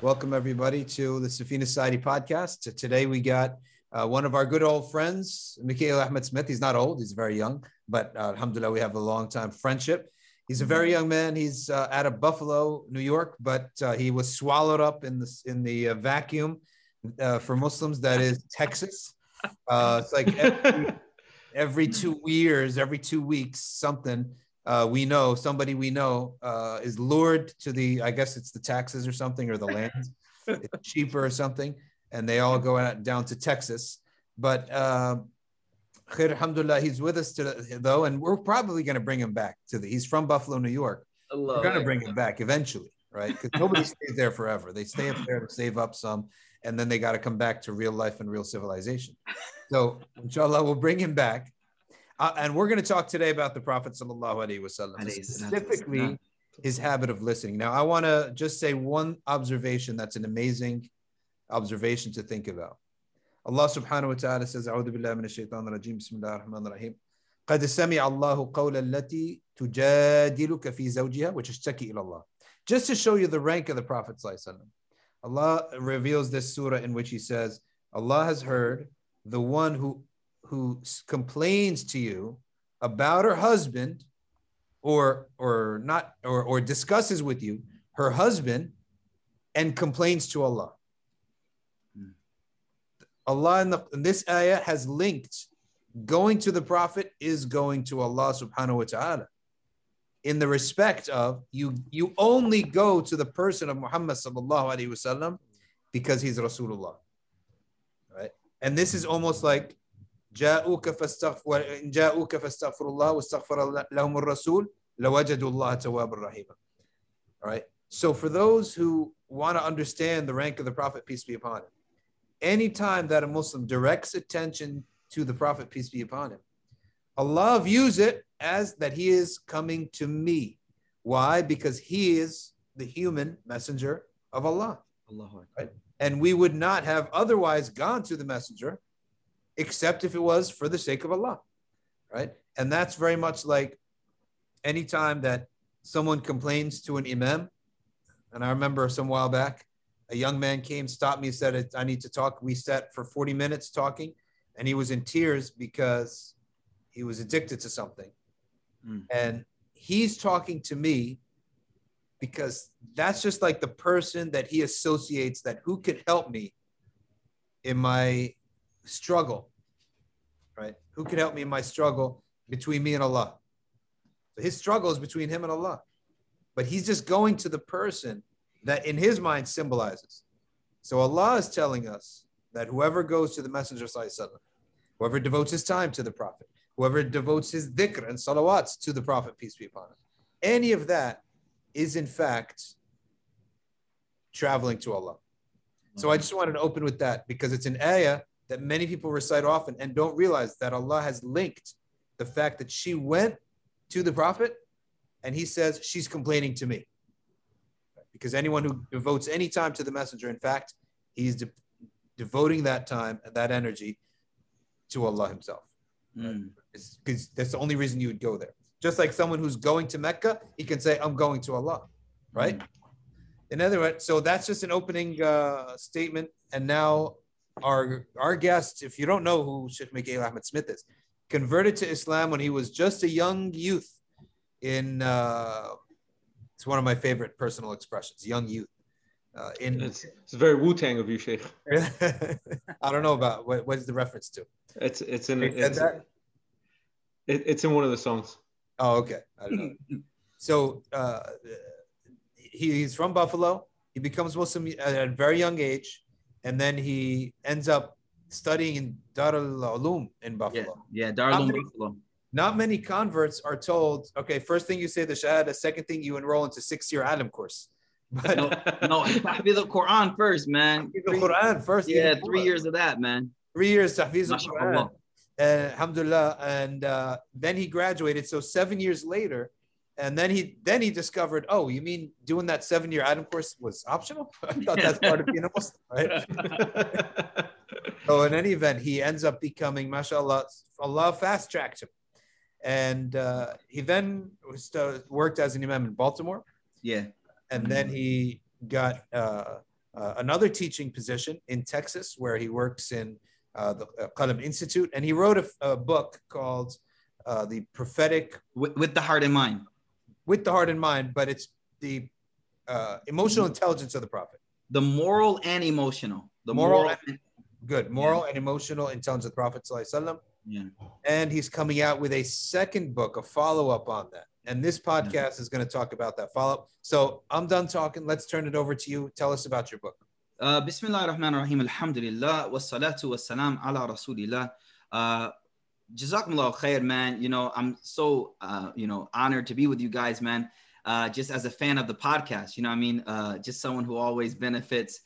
Welcome everybody to the Safina Society podcast. Today we got uh, one of our good old friends, Mikaeel Ahmed Smith. He's not old; he's very young, but uh, Alhamdulillah, we have a long time friendship. He's a very young man. He's uh, out of Buffalo, New York, but uh, he was swallowed up in the in the uh, vacuum uh, for Muslims that is Texas. it's like every, every two years, every two weeks, something uh, we know somebody we know uh, is lured to the i guess it's the taxes or something or the land it's cheaper or something. And they all go out down to texas. But uh, alhamdulillah he's with us today, though and we're probably going to bring him back to the he's from buffalo new york. We're going to bring him back eventually right? Because nobody stays there forever. They stay up there to save up some and then they got to come back to real life and real civilization. So inshallah we'll bring him back uh, and we're going to talk today about the Prophet sallallahu alaihi wasallam, specifically his habit of listening. Now, I want to just say one observation that's an amazing observation to think about. Allah subhanahu wa ta'ala says, أعوذ بالله من الشيطان الرجيم بسم الله الرحمن الرحيم قد سمع الله قول التي تجادلك في زوجها وتشتكي إلى الله Just to show you the rank of the Prophet Allah reveals this surah in which he says, Allah has heard the one who who complains to you about her husband or or not or, or discusses with you her husband and complains to Allah. Hmm. Allah in, the, in this ayah has linked going to the Prophet is going to Allah subhanahu wa ta'ala in the respect of you you only go to the person of Muhammad sallallahu alaihi wasallam because he's Rasulullah. Right? And this is almost like جاءوك فاستغفر إن جاءوك فاستغفر الله واستغفر لهم الرسول لوجدوا الله توابا رحيما. All right. So for those who want to understand the rank of the Prophet, peace be upon him, anytime that a Muslim directs attention to the Prophet, peace be upon him, Allah views it as that he is coming to me. Why? Because he is the human messenger of Allah. Allah. Right? And we would not have otherwise gone to the messenger except if it was for the sake of Allah, right? And that's very much like anytime that someone complains to an imam, and I remember some while back, a young man came, stopped me, said, I need to talk. We sat for 40 minutes talking, and he was in tears because he was addicted to something. Mm. And he's talking to me because that's just like the person that he associates that who could help me in my struggle, right? Who can help me in my struggle between me and Allah? So his struggle is between him and Allah. But he's just going to the person that in his mind symbolizes. So Allah is telling us that whoever goes to the Messenger, whoever devotes his time to the Prophet, whoever devotes his dhikr and salawats to the Prophet, peace be upon him, any of that is in fact traveling to Allah. So I just wanted to open with that because it's an ayah that many people recite often and don't realize that Allah has linked the fact that she went to the Prophet and he says, She's complaining to me. Because anyone who devotes any time to the messenger, in fact, he's de- devoting that time and that energy to Allah Himself. Because mm. that's the only reason you would go there. Just like someone who's going to Mecca, he can say, I'm going to Allah, right? Mm. In other words, so that's just an opening uh, statement. And now our our guest, if you don't know who Sheikh Mikaeel Ahmed Smith is, converted to Islam when he was just a young youth. In uh, it's one of my favorite personal expressions, young youth. Uh, in it's, it's very Wu Tang of you, Sheikh. I don't know about what what is the reference to. It's it's in it's, it, it's in one of the songs. Oh, okay. I don't know. so uh, he, he's from Buffalo. He becomes Muslim at a very young age and then he ends up studying in Dar al in Buffalo. Yeah, yeah Dar al Buffalo. Not many converts are told, okay, first thing you say the Shahada, second thing you enroll into six-year Alim course. But no, no, tahfiz the Quran first, man. The Quran first. Yeah, three years of that, man. Three years tahfiz the Quran. Uh, alhamdulillah, and uh, then he graduated. So seven years later, and then he then he discovered, oh, you mean doing that seven year Alim course was optional? I thought that's part of being a Muslim, right? so in any event, he ends up becoming, mashallah, Allah fast tracked him, and uh, he then was, uh, worked as an imam in Baltimore. Yeah, and then he got uh, uh, another teaching position in Texas, where he works in uh, the uh, Qalam Institute, and he wrote a, a book called uh, "The Prophetic with, with the heart in mind. With the Heart and Mind," but it's the uh, emotional intelligence of the prophet. The moral and emotional. The Moral moral. and- Good, moral and emotional intelligence of the prophet. Sallallahu Alaihi Wasallam. yeah. and he's coming out with a second book, a follow up on that. And this podcast is going to talk about that follow up. So I'm done talking. Let's turn it over to you. Tell us about your book. Uh, Bismillah ar-Rahman ar-Rahim. Alhamdulillah. Wassalatu wassalam ala Rasulillah. Uh, Jazakumullah khair, man. You know, I'm so, uh, you know, honored to be with you guys, man. Uh, just as a fan of the podcast, you know I mean? Uh, just someone who always benefits.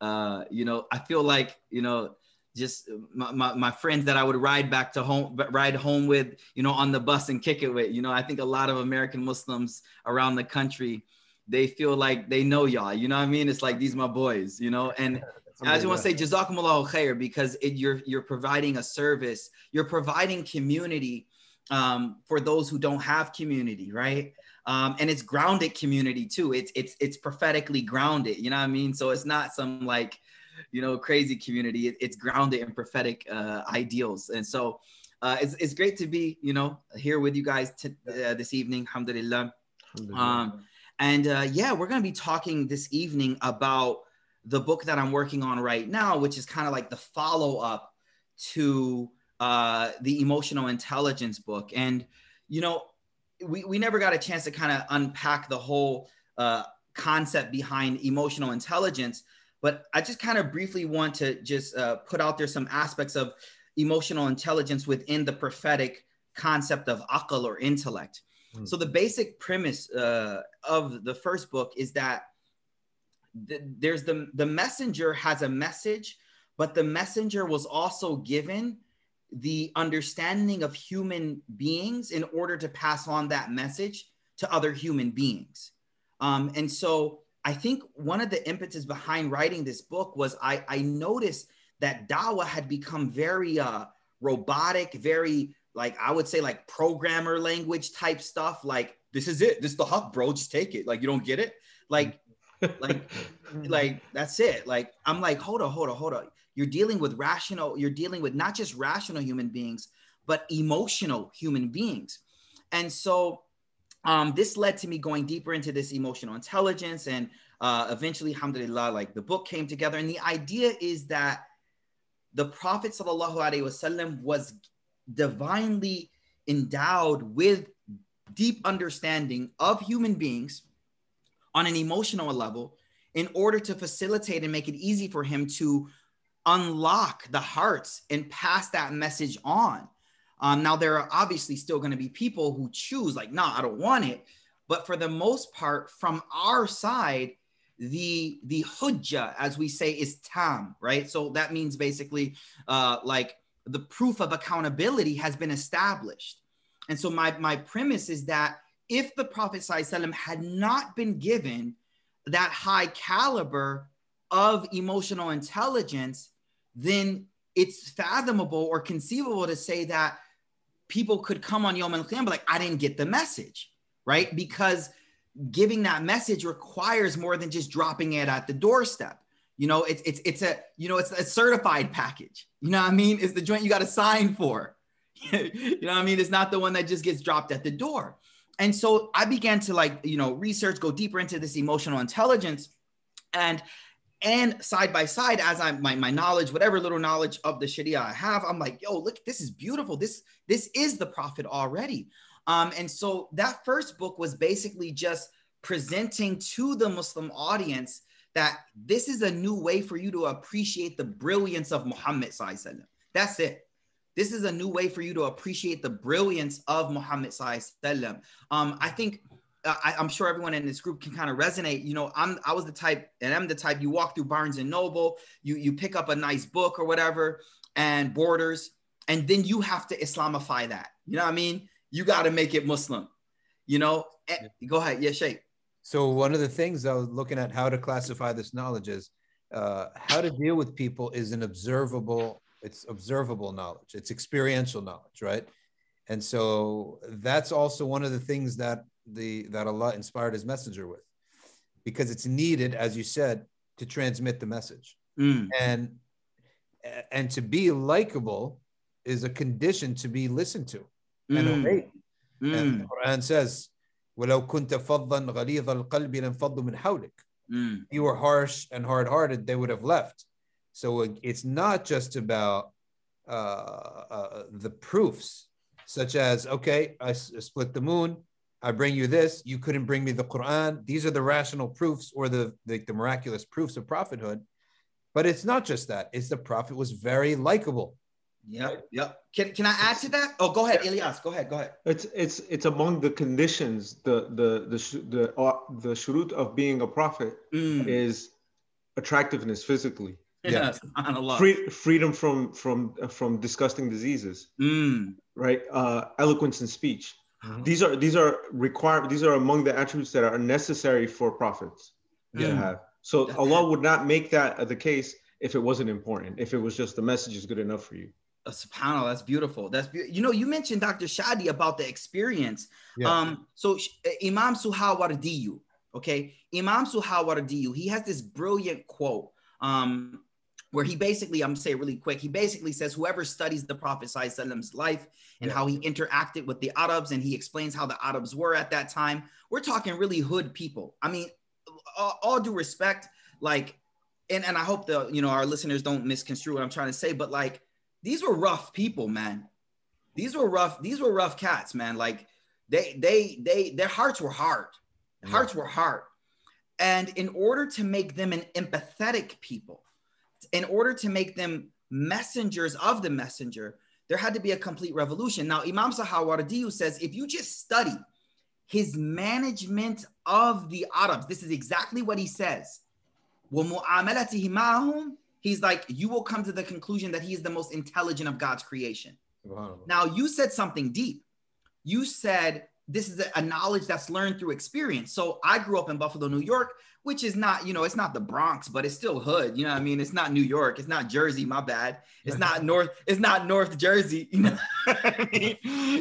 Uh, you know, I feel like, you know, just my, my, my friends that I would ride back to home, ride home with, you know, on the bus and kick it with. You know, I think a lot of American Muslims around the country, they feel like they know y'all. You know what I mean? It's like these my boys, you know, and I just want to say jazakumullah khair because it, you're you're providing a service, you're providing community um, for those who don't have community, right? Um, and it's grounded community too. It's it's it's prophetically grounded. You know what I mean? So it's not some like you know crazy community. It, it's grounded in prophetic uh, ideals, and so uh, it's it's great to be you know here with you guys t- uh, this evening. Alhamdulillah. Um, and uh, yeah, we're going to be talking this evening about the book that I'm working on right now, which is kind of like the follow up to uh, the emotional intelligence book. And, you know, we, we never got a chance to kind of unpack the whole uh, concept behind emotional intelligence. But I just kind of briefly want to just uh, put out there some aspects of emotional intelligence within the prophetic concept of akal or intellect. Hmm. So the basic premise uh, of the first book is that th- there's the the messenger has a message, but the messenger was also given the understanding of human beings in order to pass on that message to other human beings. Um, and so I think one of the impetus behind writing this book was I, I noticed that Dawa had become very uh, robotic, very like I would say like programmer language type stuff. Like this is it, this is the hub, bro. Just take it. Like you don't get it. Like like like that's it. Like I'm like hold on, hold on, hold on. You're dealing with rational. You're dealing with not just rational human beings, but emotional human beings. And so um, this led to me going deeper into this emotional intelligence and uh, eventually alhamdulillah like the book came together and the idea is that the prophet sallallahu alaihi wasallam was divinely endowed with deep understanding of human beings on an emotional level in order to facilitate and make it easy for him to unlock the hearts and pass that message on um, now, there are obviously still going to be people who choose, like, nah, I don't want it. But for the most part, from our side, the the hujjah, as we say, is tam, right? So that means basically, uh, like the proof of accountability has been established. And so my my premise is that if the Prophet ﷺ had not been given that high caliber of emotional intelligence, then it's fathomable or conceivable to say that people could come on Yom Al Qiyamah like, I didn't get the message, right? Because giving that message requires more than just dropping it at the doorstep. You know, it's it's it's a you know it's a certified package. You know what I mean? It's the joint you got to sign for. you know what I mean? It's not the one that just gets dropped at the door. And so I began to like you know research, go deeper into this emotional intelligence, and and side by side as i my, my knowledge whatever little knowledge of the sharia i have i'm like yo look this is beautiful. This this is the prophet already. Um and so that first book was basically just presenting to the muslim audience that this is a new way for you to appreciate the brilliance of muhammad that's it this is a new way for you to appreciate the brilliance of muhammad sallallahu um i think I, am sure everyone in this group can kind of resonate. You know, I'm I was the type, and I'm the type. You walk through Barnes and Noble, you you pick up a nice book or whatever, and Borders, and then you have to Islamify that. You know what I mean? You got to make it Muslim. You know, and, go ahead, yeah, Sheikh. So one of the things I was looking at how to classify this knowledge is uh, how to deal with people is an observable It's observable knowledge. It's experiential knowledge, right? And so that's also one of the things that the that Allah inspired His messenger with. because it's needed, as you said, to transmit the message. Mm. And and to be likable is a condition to be listened to and Mm. obeyed. And Mm. the Quran says, وَلَوْ كُنْتَ فَضًّا غَلِيظَ الْقَلْبِ لَانْفَضُّوا مِنْ حَوْلِكَ Mm. you were harsh and hard-hearted, they would have left. So it's not just about uh, uh, the proofs, such as okay, I s- split the moon, I bring you this, you couldn't bring me the Quran. These are the rational proofs or the the, the miraculous proofs of prophethood. But it's not just that; it's the prophet was very likable. Yep. Yep. Can, can I add to that? Oh, go ahead, Elias. Go ahead. Go ahead. It's it's it's among the conditions. The the the sh- the uh, the shurut of being a prophet Mm. is attractiveness physically, Yeah. Free, freedom from from uh, from disgusting diseases, Mm. right? Uh, eloquence in speech. Mhm. These are these are required. These are among the attributes that are necessary for prophets to Mm. have. So Allah would not make that the case if it wasn't important. If it was just the message is good enough for you. Uh, Subhanallah, that's beautiful. That's be- you know, you mentioned Dr. Shadi about the experience. Yeah. Um, so uh, Imam Suhawardiyu, okay, Imam Suhawardiyu, he has this brilliant quote um, where he basically, I'm gonna say really quick, he basically says, whoever studies the Prophet Sallallahu life and Yeah. how he interacted with the Arabs, and he explains how the Arabs were at that time. We're talking really hood people. I mean, all, all due respect, like, and, and I hope the you know our listeners don't misconstrue what I'm trying to say, but like these were rough people, man. These were rough. These were rough cats, man. Like they, they, they, their hearts were hard. Yeah. Hearts were hard. And in order to make them an empathetic people, in order to make them messengers of the messenger, there had to be a complete revolution. Now, Imam Sahawardiyu says if you just study his management of the Arabs, this is exactly what he says. He's like, you will come to the conclusion that he is the most intelligent of God's creation. Wow. Now, you said something deep. You said this is a, knowledge that's learned through experience. So I grew up in Buffalo, New York, which is not, you know, it's not the Bronx, but it's still hood. You know what I mean? It's not New York. It's not Jersey. My bad. It's not North. It's not North Jersey. You know, I mean?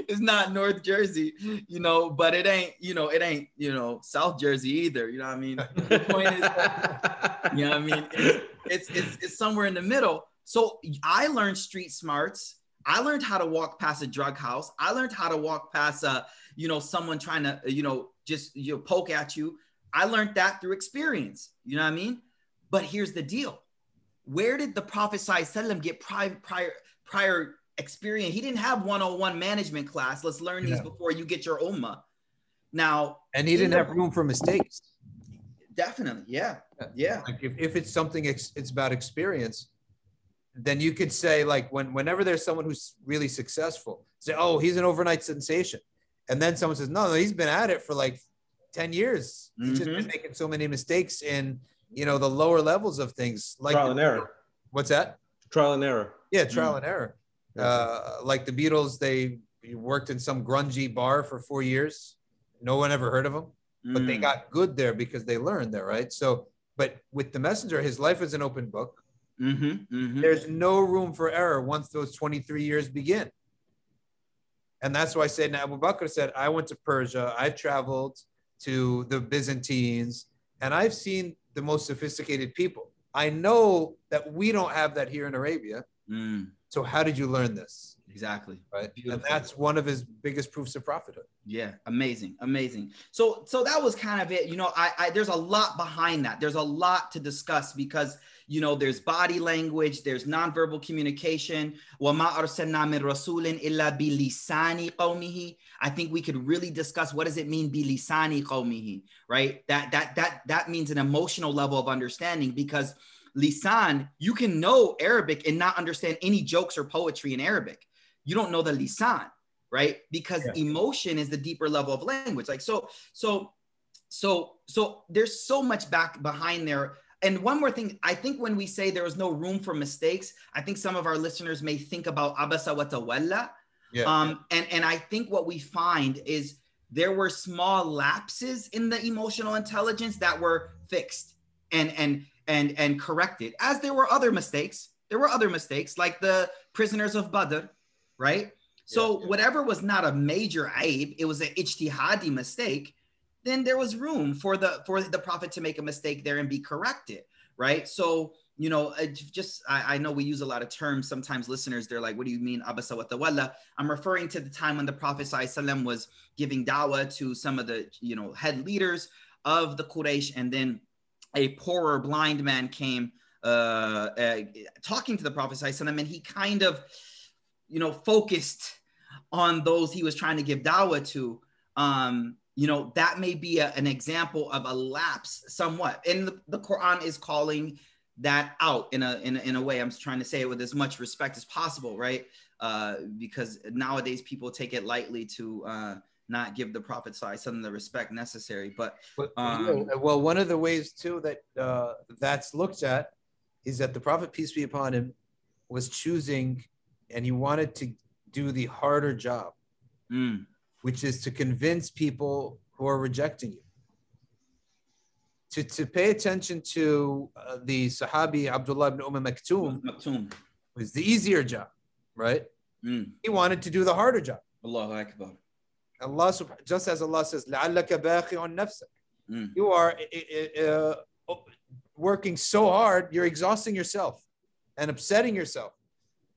it's not North Jersey. You know, but it ain't. You know, it ain't. You know, South Jersey either. You know what I mean? The point is, you know what I mean? It's, it's, it's, it's somewhere in the middle. So I learned street smarts. I learned how to walk past a drug house. I learned how to walk past a, you know, someone trying to, you know, just you know, poke at you. I learned that through experience. You know what I mean? But here's the deal. Where did the Prophet Sallallahu get prior prior prior experience? He didn't have 101 management class. Let's learn these before you get your ummah. Now, And he didn't have room for mistakes. definitely, yeah. Yeah. Like if, if it's something ex, it's about experience, then you could say like when whenever there's someone who's really successful, say, oh, he's an overnight sensation. And then someone says, no, no, he's been at it for like 10 years. He's just been Mhm. making so many mistakes in you know the lower levels of things. Like Trial and error. what's that? Trial and error. Yeah, trial Mm. and error. Uh, like the Beatles, they worked in some grungy bar for four years. No one ever heard of them but they Mm. got good there because they learned there, right? So, but with the messenger, his life is an open book. Mhm, mhm. There's no room for error once those 23 years begin. And that's why I Sayyidina Abu Bakr said, I went to Persia, I've traveled to the Byzantines, and I've seen the most sophisticated people. I know that we don't have that here in Arabia. Mm, So, how did you learn this? Exactly. Right. Beautiful. And that's one of his biggest proofs of prophethood. Yeah. Amazing. Amazing. So, so that was kind of it. You know, I, I, there's a lot behind that. There's a lot to discuss because, you know, there's body language, there's nonverbal communication. I think we could really discuss what does it mean bilisani qawmihi, right? That, that, that, that means an emotional level of understanding because lisan, you can know Arabic and not understand any jokes or poetry in Arabic you don't know the lisan right? Because Yeah. emotion is the deeper level of language. Like so so so so there's so much back behind there. And one more thing i think when we say there is no room for mistakes i think some of our listeners may think about abasa wa tawalla Yeah. um and and i think what we find is there were small lapses in the emotional intelligence that were fixed and and and and corrected as there were other mistakes. There were other mistakes like the prisoners of badr right so whatever was not a major aib, it was an ijtihadi mistake. then there was room for the for the prophet to make a mistake there and be corrected, right? So you know, just I, I, know we use a lot of terms. Sometimes listeners, they're like, "What do you mean abasa wa tawalla?" I'm referring to the time when the Prophet ﷺ was giving dawah to some of the you know head leaders of the Quraysh, and then a poorer blind man came uh, uh, talking to the Prophet ﷺ, and he kind of you know focused on those he was trying to give dawah to. Um, you know that may be a, an example of a lapse somewhat, and the, the Quran is calling that out in a, in a in a way. I'm trying to say it with as much respect as possible, right? Uh, because nowadays people take it lightly to uh, not give the prophet some of the respect necessary. But um, well, one of the ways too that uh, that's looked at is that the prophet peace be upon him was choosing, and he wanted to do the harder job, mm. which is to convince people who are rejecting you to, to pay attention to uh, the Sahabi Abdullah ibn Umm Maktoum, Maktoum was the easier job, right? Mm. He wanted to do the harder job. Allahu Akbar. Allah, just as Allah says, لَعَلَّكَ بَاخِعٌ نَفْسَكَ mm. You are uh, uh, working so hard, you're exhausting yourself and upsetting yourself,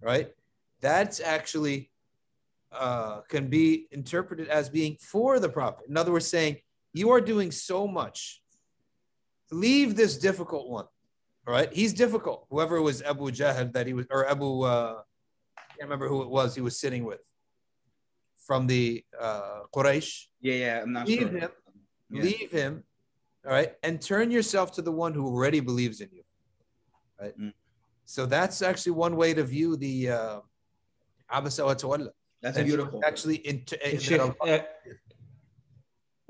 right? That's actually uh, can be interpreted as being for the Prophet. In other words, saying, you are doing so much leave this difficult one. All right, he's difficult. Whoever was Abu Jahl that he was, or Abu, uh, I can't remember who it was he was sitting with from the uh, Quraysh. Yeah, yeah, I'm not leave sure. him, yeah. leave him. All right, and turn yourself to the one who already believes in you. Right. Mm. So that's actually one way to view the uh, Abasa wa That's and beautiful. Actually, in,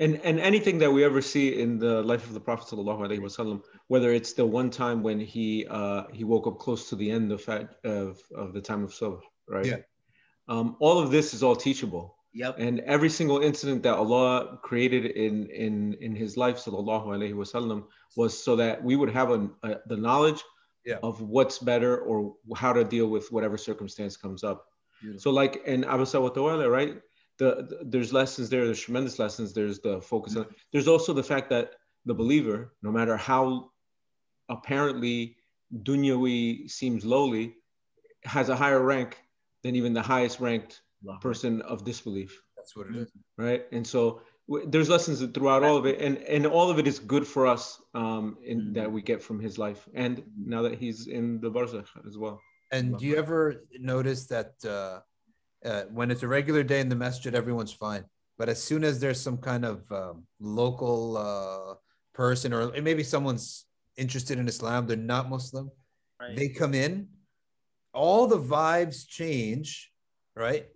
and and anything that we ever see in the life of the Prophet wasallam, whether it's the one time when he uh, he woke up close to the end of of, of the time of Subh, right? Yeah. Um, all of this is all teachable. Yep. And every single incident that Allah created in in in His life, sallallahu alaihi wasallam, was so that we would have a, a, the knowledge yeah. of what's better or how to deal with whatever circumstance comes up. Beautiful. So, like in Abasa wa right? the, the, there's lessons there. There's tremendous lessons. There's the focus on. There's also the fact that the believer, no matter how apparently dunyawi seems lowly, has a higher rank than even the highest ranked person of disbelief. That's what it is, right? And so w- there's lessons throughout all of it, and and all of it is good for us um, in mm-hmm. that we get from his life, and now that he's in the barzakh as well. And do you ever notice that? Uh, uh, when it's a regular day in the masjid, everyone's fine. But as soon as there's some kind of um, local uh, person, or maybe someone's interested in Islam, they're not Muslim, right. they come in, all the vibes change, right?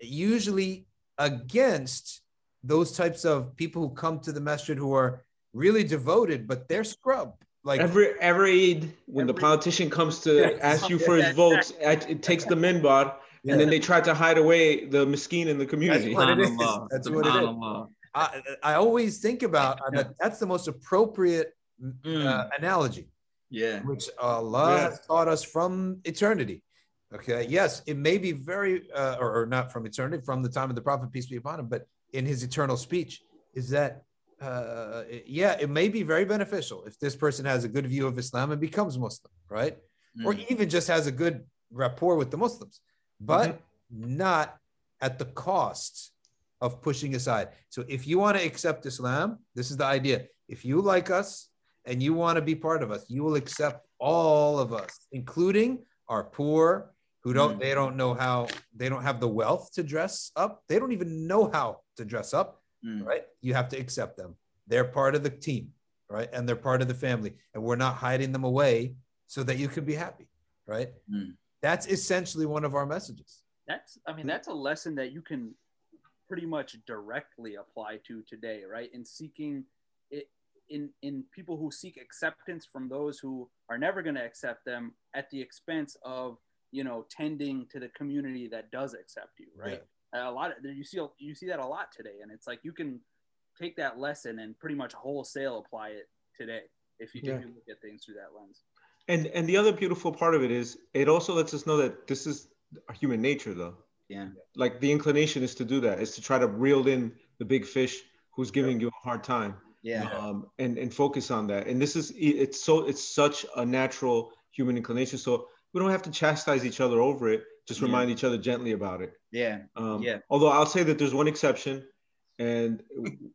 Usually against those types of people who come to the masjid who are really devoted, but they're scrub. Like every every when every, the politician comes to ask you for his votes, it takes the minbar yeah. and then they try to hide away the miskin in the community. That's what it is. That's what it is. I, I always think about uh, that. That's the most appropriate uh, mm. analogy. Yeah. Which Allah has taught us from eternity. Okay. Yes, it may be very, uh, or, or, not from eternity, from the time of the Prophet, peace be upon him, but in his eternal speech, is that, uh, yeah, it may be very beneficial if this person has a good view of Islam and becomes Muslim, right? Mm. Or even just has a good rapport with the Muslims but mm-hmm. not at the cost of pushing aside. So if you want to accept Islam, this is the idea. If you like us and you want to be part of us, you will accept all of us, including our poor who don't mm. they don't know how they don't have the wealth to dress up. They don't even know how to dress up, mm. right? You have to accept them. They're part of the team, right? And they're part of the family. And we're not hiding them away so that you can be happy, right? Mm. That's essentially one of our messages. That's, I mean, that's a lesson that you can pretty much directly apply to today, right? In seeking it, in in people who seek acceptance from those who are never going to accept them at the expense of you know tending to the community that does accept you, right? Yeah. A lot of you see you see that a lot today, and it's like you can take that lesson and pretty much wholesale apply it today if you, yeah. if you look at things through that lens. And and the other beautiful part of it is it also lets us know that this is human nature though. Yeah. Like the inclination is to do that, is to try to reel in the big fish who's giving you a hard time. Yeah. Um, and and focus on that. And this is it's so it's such a natural human inclination. So we don't have to chastise each other over it. Just Yeah. remind each other gently about it. Yeah. Um, Yeah. Although I'll say that there's one exception, and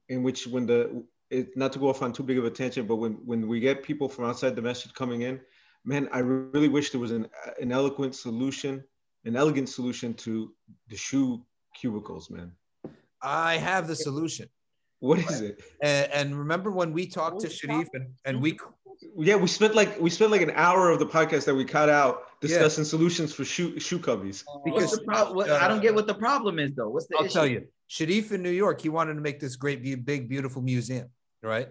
in which when the it, not to go off on too big of a tangent, but when when we get people from outside the message coming in, man, I really wish there was an an eloquent solution, an elegant solution to the shoe cubicles, man. I have the solution. What is it? And, and remember when we talked to Sharif and, and we Yeah, we spent like we spent like an hour of the podcast that we cut out discussing solutions for shoe shoe cubbies. What's because the pro- what, I don't get what the problem is though. What's the I'll issue? tell you, Sharif in New York, he wanted to make this great, big, beautiful museum, right?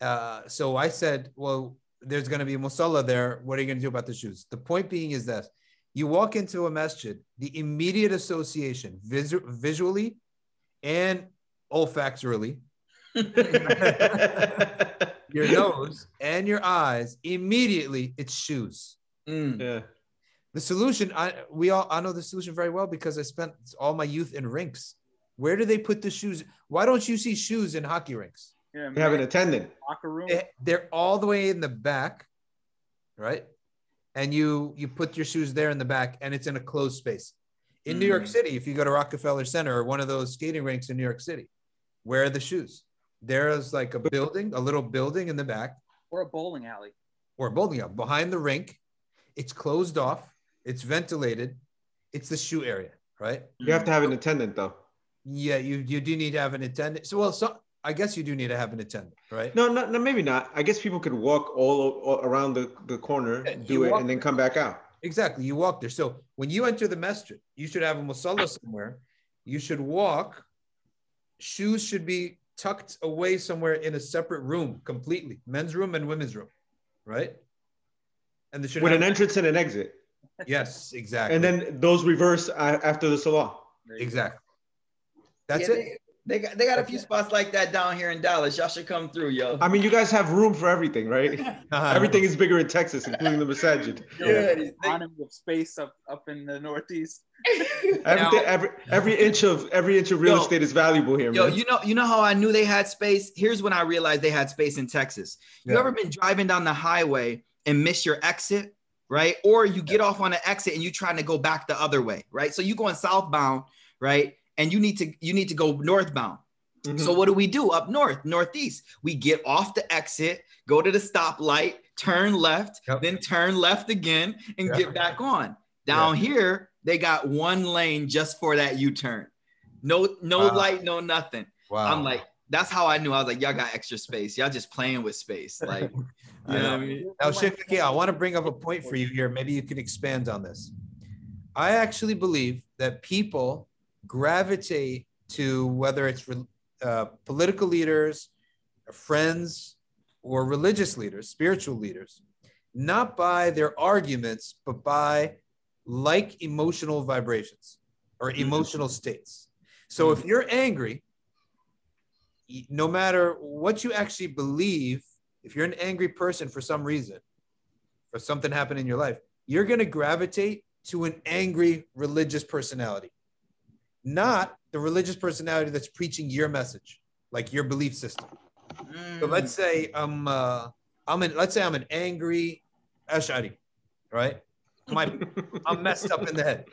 Uh, so I said, well, there's going to be a musalla there. What are you going to do about the shoes? The point being is that you walk into a masjid, the immediate association, visu- visually and olfactorily, your nose and your eyes, immediately it's shoes. Mm. yeah. The solution, I we all I know the solution very well because I spent all my youth in rinks. Where do they put the shoes? Why don't you see shoes in hockey rinks? Yeah, We have an attendant. locker room. Eh, They're all the way in the back, right? And you you put your shoes there in the back, and it's in a closed space. In New York Mm. City, if you go to Rockefeller Center or one of those skating rinks in New York City, where are the shoes? There's like a building, a little building in the back, or a bowling alley. or a bowling alley behind the rink. It's closed off. It's ventilated. It's the shoe area, right? You have to have an attendant though. Yeah, you you do need to have an attendant. So well, so I guess you do need to have an attendant, right? No, no, no, maybe not. I guess people could walk all, all around the, the corner, Yeah, do it, and then come back out. Exactly. You walk there. So when you enter the masjid, you should have a musalla somewhere. You should walk. Shoes should be tucked away somewhere in a separate room, completely men's room and women's room, right? And they should With have, an entrance and an exit. yes, exactly. And then those reverse a- after the salah. There you go. exactly. That's Yeah, it. They, they got they got a few spots like that down here in Dallas. Y'all should come through, yo. I mean, you guys have room for everything, right? Uh-huh. Everything is bigger in Texas, including the masajid. Yeah, The of space up up in the Northeast. Everything, every, every inch of every inch of real Yo. estate is valuable here, Yo, man. you know, you know how I knew they had space? Here's when I realized they had space in Texas. You Yeah. ever been driving down the highway and miss your exit, right? Or you get off on an exit and you're trying to go back the other way, right? So you going southbound, right? And you need to you need to go northbound. Mhm. So what do we do up north, northeast? We get off the exit, go to the stoplight, turn left, Yep. then turn left again, and Yeah. get back on. Down here, they got one lane just for that U-turn. No, no Wow. light, no nothing. wow. I'm like, that's how I knew. I was like, y'all got extra space. Y'all just playing with space. Like, you know know. what I mean? Now, I want to bring up a point for you here. Maybe you can expand on this. I actually believe that people gravitate to whether it's uh, political leaders, friends, or religious leaders, spiritual leaders, not by their arguments, but by like emotional vibrations or emotional states. So if you're angry, no matter what you actually believe, if you're an angry person for some reason, for something happened in your life, you're going to gravitate to an angry religious personality, not the religious personality that's preaching your message, like your belief system. So Mm. let's say I'm uh, I'm an let's say I'm an angry Ash'ari, right? My I'm messed up in the head,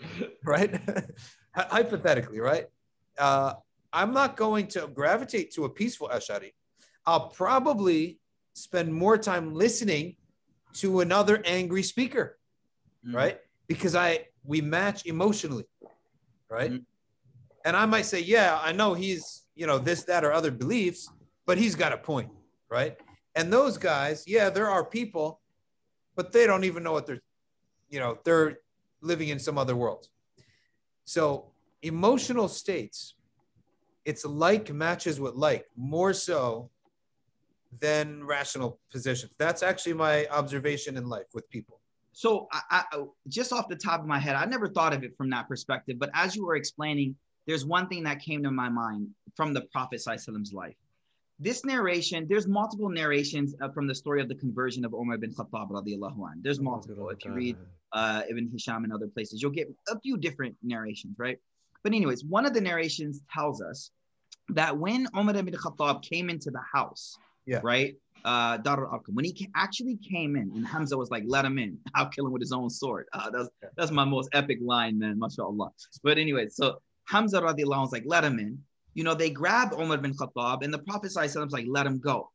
right? Hypothetically, right? Uh, I'm not going to gravitate to a peaceful Ash'ari. I'll probably spend more time listening to another angry speaker, Mm. right? Because I we match emotionally, right? Mhm. And I might say, yeah, I know he's you know this, that, or other beliefs, but he's got a point, right? And those guys, yeah, there are people, but they don't even know what they're, you know, they're living in some other world. So emotional states, it's like matches with like more so than rational positions. That's actually my observation in life with people. So I, I just off the top of my head, I never thought of it from that perspective. But as you were explaining, there's one thing that came to my mind from the Prophet Sallallahu life. This narration, there's multiple narrations uh, from the story of the conversion of Umar bin Khattab radiallahu anh. There's multiple. If you read uh, Ibn Hisham and other places, you'll get a few different narrations, right? But anyways, one of the narrations tells us that when Umar bin Khattab came into the house, Yeah. right, uh, Dar al when he actually came in, and Hamza was like, "Let him in. I'll kill him with his own sword." Uh, that's that's my most epic line, man. Mashallah. But anyway, so Hamza radiallahu was like, "Let him in." You know, they grab Umar bin Khattab, and the Prophet sallallahu alaihi wasallam was like, "Let him go."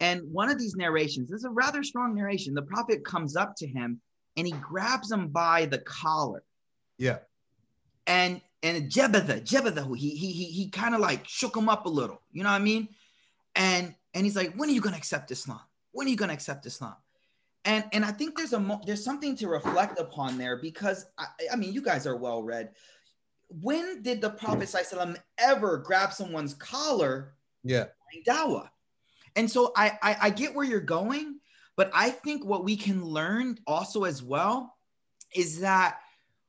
And one of these narrations, this is a rather strong narration. The Prophet comes up to him and he grabs him by the collar Yeah. and and Jebetha, Jebetha, he he he, he kind of like shook him up a little, you know what I mean? And and he's like, when are you gonna accept Islam? When are you gonna accept Islam? And and I think there's a mo- there's something to reflect upon there because I, I mean you guys are well read. When did the hmm. Prophet ﷺ ever grab someone's collar Yeah. dawah? And so I, I I get where you're going, but I think what we can learn also as well is that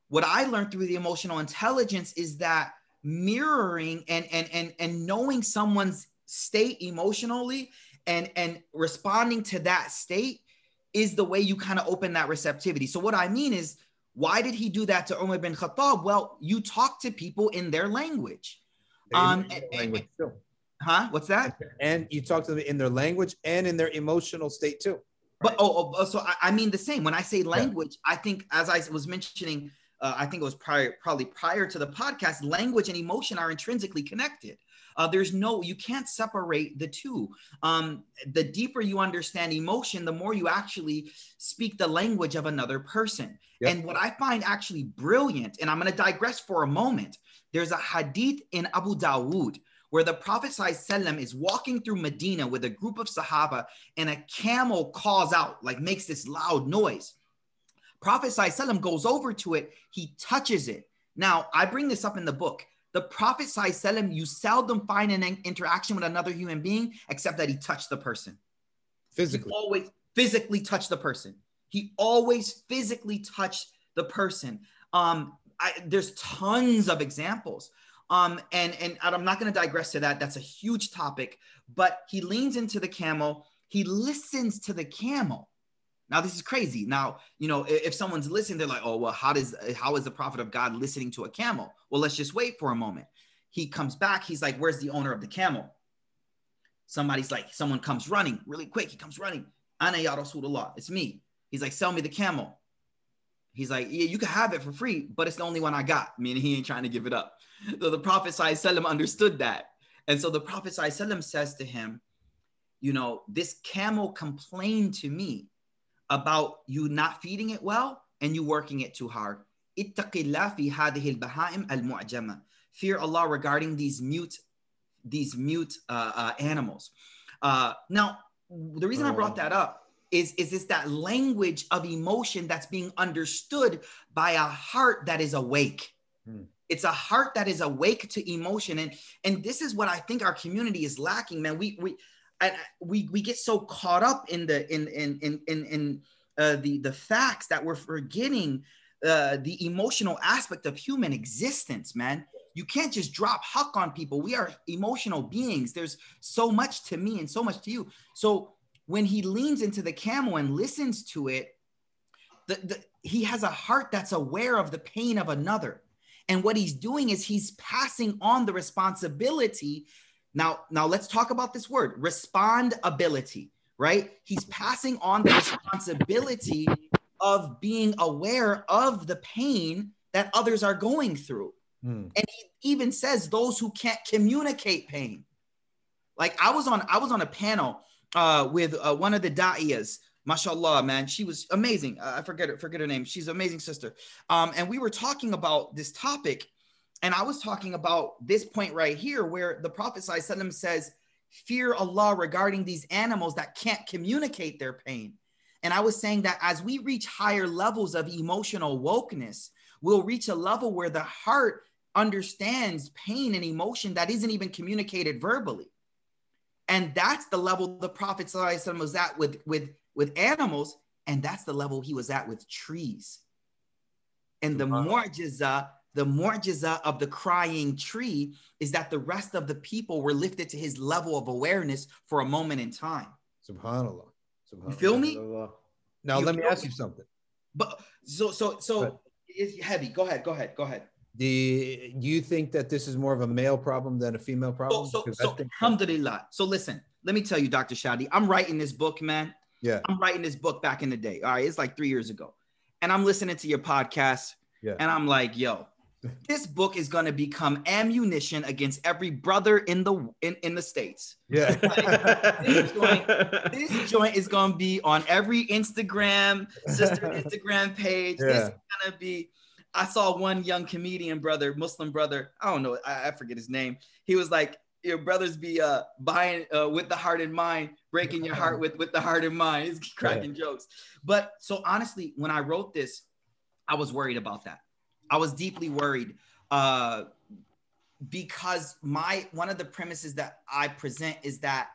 what I learned through the emotional intelligence is that mirroring and and and and knowing someone's state emotionally and and responding to that state is the way you kind of open that receptivity. So what I mean is why did he do that to Umar bin Khattab? Well, you talk to people in their language. Um, and- language too. Huh? What's that? And you talk to them in their language and in their emotional state too. But oh, oh, so I, I mean the same. When I say language, I think as I was mentioning, uh, I think it was prior, probably prior to the podcast. Language and emotion are intrinsically connected. Uh, there's no, you can't separate the two. Um, the deeper you understand emotion, the more you actually speak the language of another person. Yep. And what I find actually brilliant, and I'm going to digress for a moment. There's a hadith in Abu Dawood where the Prophet ﷺ is walking through Medina with a group of Sahaba and a camel calls out, like makes this loud noise. Prophet ﷺ goes over to it, he touches it. Now, I bring this up in the book. The Prophet ﷺ, you seldom find an interaction with another human being except that he touched the person. Physically. He always physically touched the person. He always physically touched the person. Um, I, there's tons of examples. Um, and and I'm not going to digress to that. That's a huge topic. But he leans into the camel. He listens to the camel. Now this is crazy. Now you know if, someone's listening, they're like, "Oh well, how does how is the prophet of God listening to a camel?" Well, let's just wait for a moment. He comes back. He's like, "Where's the owner of the camel?" Somebody's like, someone comes running really quick. He comes running. Ana ya Rasulullah. It's me. He's like, sell me the camel. He's like, yeah, you can have it for free, but it's the only one I got. Meaning he ain't trying to give it up. So the Prophet ﷺ understood that. And so the Prophet ﷺ says to him, you know, this camel complained to me about you not feeding it well and you working it too hard. Ittaqillah fi hadhihi al-baha'im al-mu'jama. Fear Allah regarding these mute, these mute uh, uh, animals. Uh, now, the reason I brought that up is, is this that language of emotion that's being understood by a heart that is awake. Hmm. It's a heart that is awake to emotion. And, and this is what I think our community is lacking, man. We, we, and we, we get so caught up in the, in, in, in, in, in uh, the, the facts that we're forgetting uh, the emotional aspect of human existence, man. You can't just drop huck on people. We are emotional beings. There's so much to me and so much to you. So when he leans into the camel and listens to it, the, the, he has a heart that's aware of the pain of another. And what he's doing is he's passing on the responsibility. Now, now let's talk about this word respondability, right? He's passing on the responsibility of being aware of the pain that others are going through. Hmm. And he even says those who can't communicate pain. Like I was on, I was on a panel uh, with uh, one of the da'iyas, mashallah, man. She was amazing. Uh, I forget her, forget her name. She's an amazing sister. Um, and we were talking about this topic, and I was talking about this point right here, where the Prophet ﷺ says, "Fear Allah regarding these animals that can't communicate their pain." And I was saying that as we reach higher levels of emotional wokeness, we'll reach a level where the heart understands pain and emotion that isn't even communicated verbally. And that's the level the Prophet ﷺ was at with, with, with animals, and that's the level he was at with trees. And the more mu'jiza, the mu'jiza of the crying tree is that the rest of the people were lifted to his level of awareness for a moment in time. Subhanallah. You feel me? Now You let me ask me? you something. But so so so it's heavy. Go ahead, go ahead, go ahead. Do you, do you think that this is more of a male problem than a female problem? So, so, so alhamdulillah. So listen, let me tell you, Dr. Shadi, I'm writing this book, man. yeah, I'm writing this book back in the day. All right, it's like three years ago. And I'm listening to your podcast. Yeah. And I'm like, yo, this book is gonna become ammunition against every brother in the in, in the states. yeah, This joint, this joint is gonna be on every Instagram, sister Instagram page. This is gonna be. I saw one young comedian brother, Muslim brother. I don't know. I, I forget his name. He was like, "Your brothers be uh buying uh, with the heart in mind, breaking your heart with with the heart in mind." He's cracking jokes. But so honestly, when I wrote this, I was worried about that. I was deeply worried. Uh, because my one of the premises that I present is that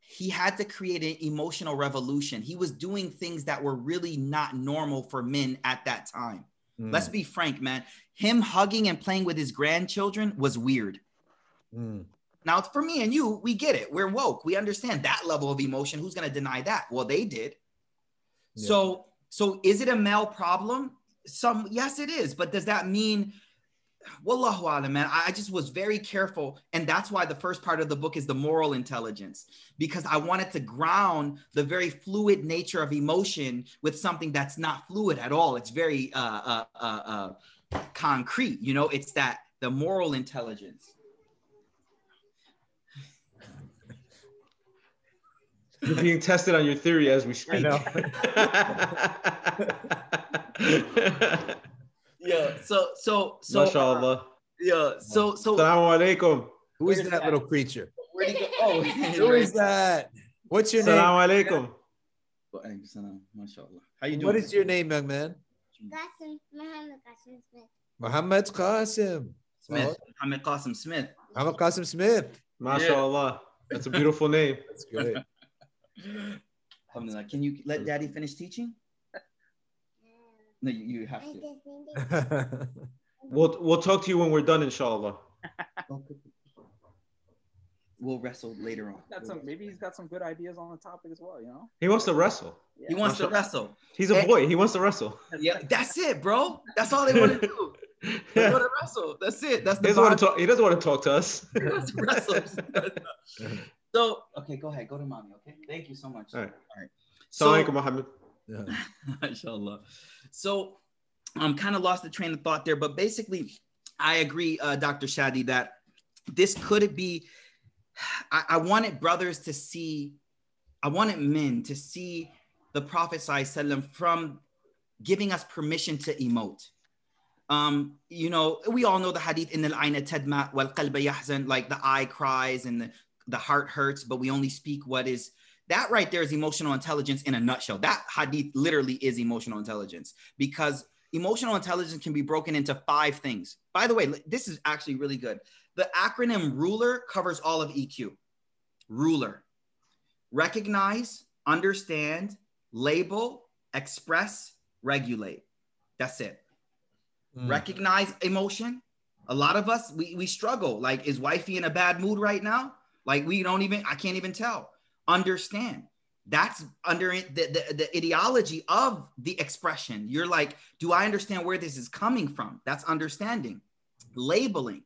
he had to create an emotional revolution. He was doing things that were really not normal for men at that time. Mm, Let's be frank, man. Him hugging and playing with his grandchildren was weird. mm, Now, for me and you, we get it. We're woke. We understand that level of emotion. Who's going to deny that? Well, they did. Yeah. So, so is it a male problem? Some, yes, it is. But does that mean, wallahu alam, man? I, just was very careful, and that's why the first part of the book is the moral intelligence, because I wanted to ground the very fluid nature of emotion with something that's not fluid at all. It's very uh, uh, uh, uh, concrete. You know, it's that the moral intelligence. You're being tested on your theory as we speak. know. Yeah. So so so uh, MashaAllah. yeah. So so Assalamu alaikum. Who is that that? little creature? where do you go? Oh, Who is that? What's your name? Assalamu alaikum. MashaAllah. How you doing? What is your name, young man? Qasim, Muhammad Qasim Smith. Muhammad Qasim. Smith? Hamid Qasim Smith. Muhammad Qasim Smith. MashaAllah. That's a beautiful name. That's great. Alhamdulillah. Can you let Daddy finish teaching? No, you, you have to. We'll we'll talk to you when we're done, inshallah. We'll wrestle later on. Got some, maybe he's got some good ideas on the topic as well. You know. He wants to wrestle. He wants to wrestle. He's a eh? boy. He wants to wrestle. Yeah, that's it, bro. That's all they want to do. They want to wrestle. That's it. That's He doesn't, want to talk. He doesn't want to talk to us. He wants to wrestle. so, okay, go ahead. Go to mommy. Okay. Thank you so much. All right. All right. Assalamu alaikum, Muhammad. Inshallah. So I'm kind of lost the train of thought there, but basically, I agree, uh, Dr. Shadi, that this could be. I, I wanted brothers to see, I wanted men to see the Prophet Sallallahu from giving us permission to emote. Um, you know, we all know the hadith in the aina tadma wal qalba yahzan, like the eye cries and the, the heart hurts, but we only speak what is that right there is emotional intelligence in a nutshell. That hadith literally is emotional intelligence because emotional intelligence can be broken into five things. By the way, this is actually really good. The acronym RULER covers all of EQ. RULER. Recognize, understand, label, express, regulate. That's it Mm. recognize emotion. A lot of us, we, we struggle. Like, is wifey in a bad mood right now? Like, we don't even, I can't even tell. Understand. That's under the, the, the ideology of the expression. You're like, do I understand where this is coming from? That's understanding. Labeling.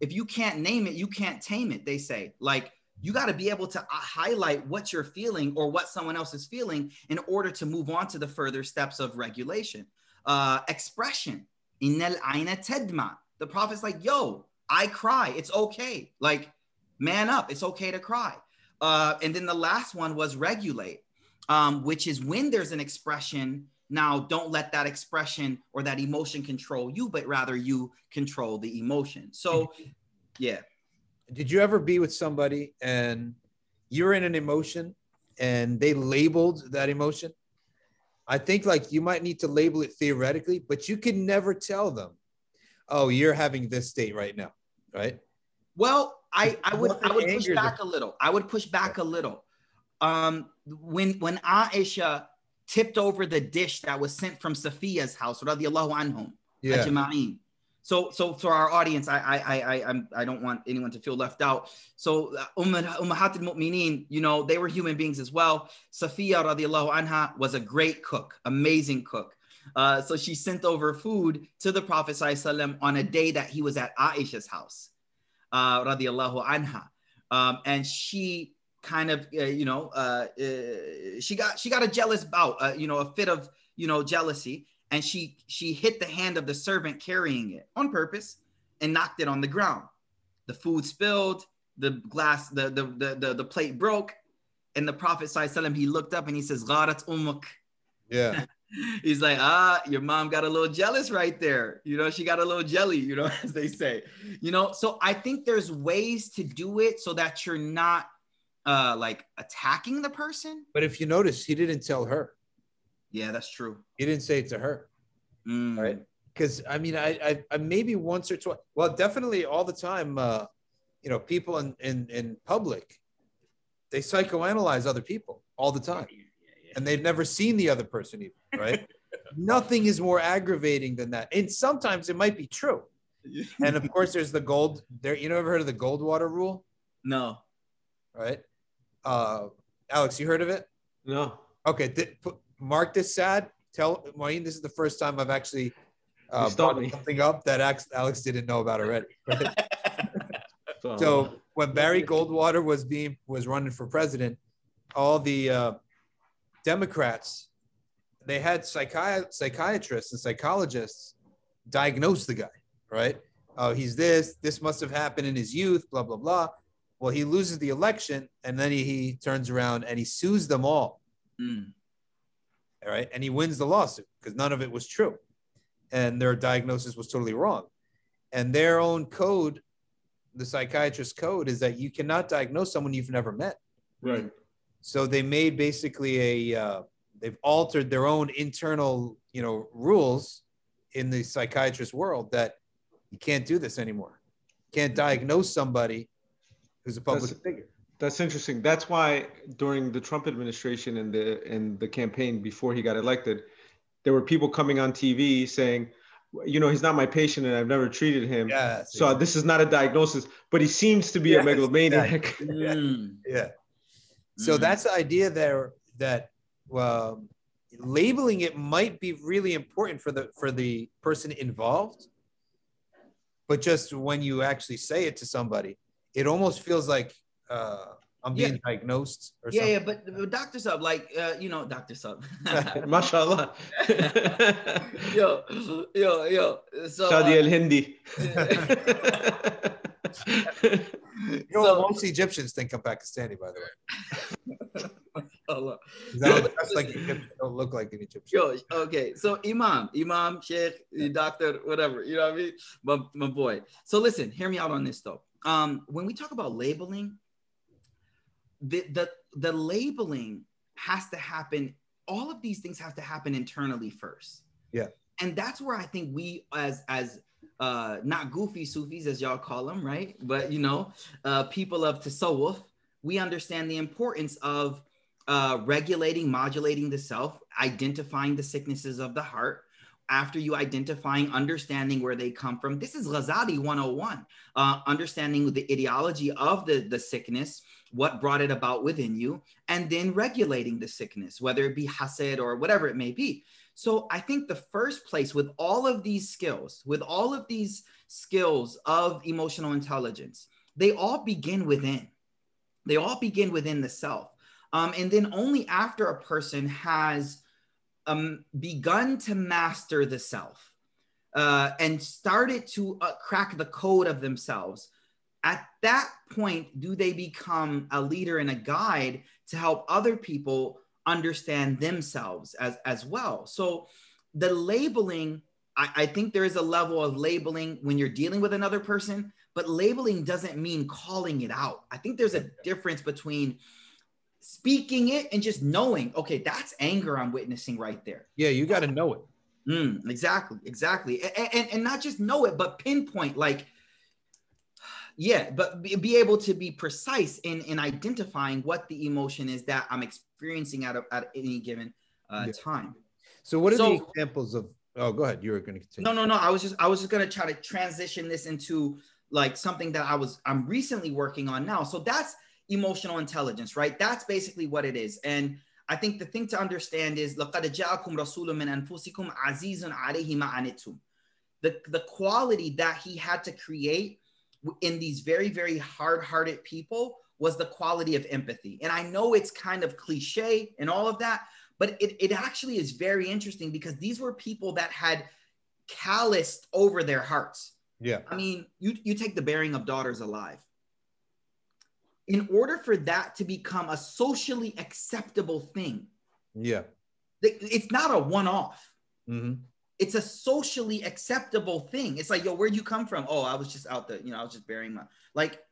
If you can't name it, you can't tame it, they say. Like, you got to be able to uh, highlight what you're feeling or what someone else is feeling in order to move on to the further steps of regulation. Uh, expression. Innal aina tadma. The prophet's like, yo, I cry. It's okay. Like, man up. It's okay to cry. Uh, and then the last one was regulate, um, which is when there's an expression. Now, don't let that expression or that emotion control you, but rather you control the emotion. So, yeah. Did you ever be with somebody and you're in an emotion and they labeled that emotion? I think like you might need to label it theoretically, but you can never tell them, oh, you're having this state right now, right? Well, I, I would I would push back a little. I would push back a little. Um, when when Aisha tipped over the dish that was sent from Safiya's house, radiallahu anhum, Yeah. ajma'in. So so for our audience, I I I I I'm, I don't want anyone to feel left out. So uh, Ummahat Ummahat al-Mu'mineen, you know, they were human beings as well. Safiya radiallahu anha was a great cook, amazing cook. Uh, so she sent over food to the Prophet ﷺ on a day that he was at Aisha's house, uh, radiallahu anha. Um, and she kind of, uh, you know, uh, uh, she got she got a jealous bout, uh, you know, a fit of, you know, jealousy, and she she hit the hand of the servant carrying it on purpose and knocked it on the ground. The food spilled, the glass, the the the the, the plate broke, and the Prophet he looked up and he says, "Gharat umuk." Yeah. He's like, ah, your mom got a little jealous right there. You know, she got a little jelly, you know, as they say. You know, so I think there's ways to do it so that you're not uh like attacking the person. But if you notice, he didn't tell her. Yeah, that's true. He didn't say it to her. Mm. Right. Because I mean, I, I, I maybe once or twice. Well, definitely all the time. Uh, you know, people in in in public, they psychoanalyze other people all the time, and they've never seen the other person even. Right. Nothing is more aggravating than that, and sometimes it might be true. And of course, there's the gold. There, you know, ever heard of the Goldwater rule? No. Right. Uh, Alex, you heard of it? No. Okay, th- put, mark this sad. Tell Maureen this is the first time I've actually uh, brought me. something up that Alex, Alex didn't know about already. right? So, so when Barry Goldwater was being was running for president, all the uh, Democrats they had psychi- psychiatrists and psychologists diagnose the guy. Right? Oh, he's this. This must have happened in his youth. Blah blah blah. Well, he loses the election, and then he, he turns around and he sues them all. Mm. All right. And he wins the lawsuit because none of it was true. And their diagnosis was totally wrong. And their own code, the psychiatrist code, is that you cannot diagnose someone you've never met. right. So they made basically a, uh, they've altered their own internal, you know, rules in the psychiatrist world that you can't do this anymore. You can't diagnose somebody who's a public That's- figure. That's interesting. That's why during the Trump administration and the and the campaign before he got elected, there were people coming on TV saying, you know, he's not my patient and I've never treated him. Yes. So this is not a diagnosis, but he seems to be Yes, a megalomaniac. Mm. Yeah. So Mm. that's the idea there that um, labeling it might be really important for the for the person involved, but just when you actually say it to somebody, it almost feels like uh, I'm being diagnosed or Yeah, something. yeah, but, but Dr. Sub, like, uh, you know, Dr. Sub. Mashallah. yo, yo, yo. So, Shadi uh, al Hindi. You know, so- most Egyptians think I'm Pakistani, by the way. Allah. 'Cause I don't like Egyptian, I don't look like an Egyptian. Yo, okay. So Imam, Imam, Sheikh, Doctor, whatever, you know what I mean? My, my boy. So listen, hear me out on this though. Um, when we talk about labeling, the the the labeling has to happen. All of these things have to happen internally first. Yeah. And that's where I think we as as uh not goofy Sufis as y'all call them, right? But you know, uh people of tasawwuf, we understand the importance of uh, regulating, modulating the self, identifying the sicknesses of the heart. After you identifying, understanding where they come from. This is Ghazali 101. Uh, understanding the ideology of the, the sickness, what brought it about within you, and then regulating the sickness, whether it be hased or whatever it may be. So I think the first place with all of these skills, with all of these skills of emotional intelligence, they all begin within. They all begin within the self. Um, and then only after a person has um, begun to master the self uh, and started to uh, crack the code of themselves, at that point, do they become a leader and a guide to help other people understand themselves as, as well? So the labeling, I, I think there is a level of labeling when you're dealing with another person, but labeling doesn't mean calling it out. I think there's a difference between speaking it and just knowing, okay, that's anger I'm witnessing right there. Yeah, you got to know it. Mm, exactly, exactly. And, and, and not just know it, but pinpoint, like, yeah, but be, be able to be precise in, in identifying what the emotion is that I'm experiencing at, a, at any given uh, Yeah. time. So, what are the examples of? Oh, go ahead. You were going to continue. No, no, no. I was just I was just gonna try to transition this into like something that I was I'm recently working on now. So that's emotional intelligence, right? That's basically what it is. And I think the thing to understand is لَقَدْ جَاءَكُمْ رَسُولٌ مِّنْ أَنفُسِكُمْ عَزِيزٌ عَلَيْهِ مَا عَنِتُّمْ the, the quality that he had to create in these very, very hard hearted people was the quality of empathy. And I know it's kind of cliche and all of that, but it, it actually is very interesting because these were people that had calloused over their hearts. Yeah. I mean, you, you take the bearing of daughters alive. In order for that to become a socially acceptable thing, Yeah. it's not a one off. hmm It's a socially acceptable thing. It's like, yo, where'd you come from? Oh, I was just out there, you know, I was just burying my like.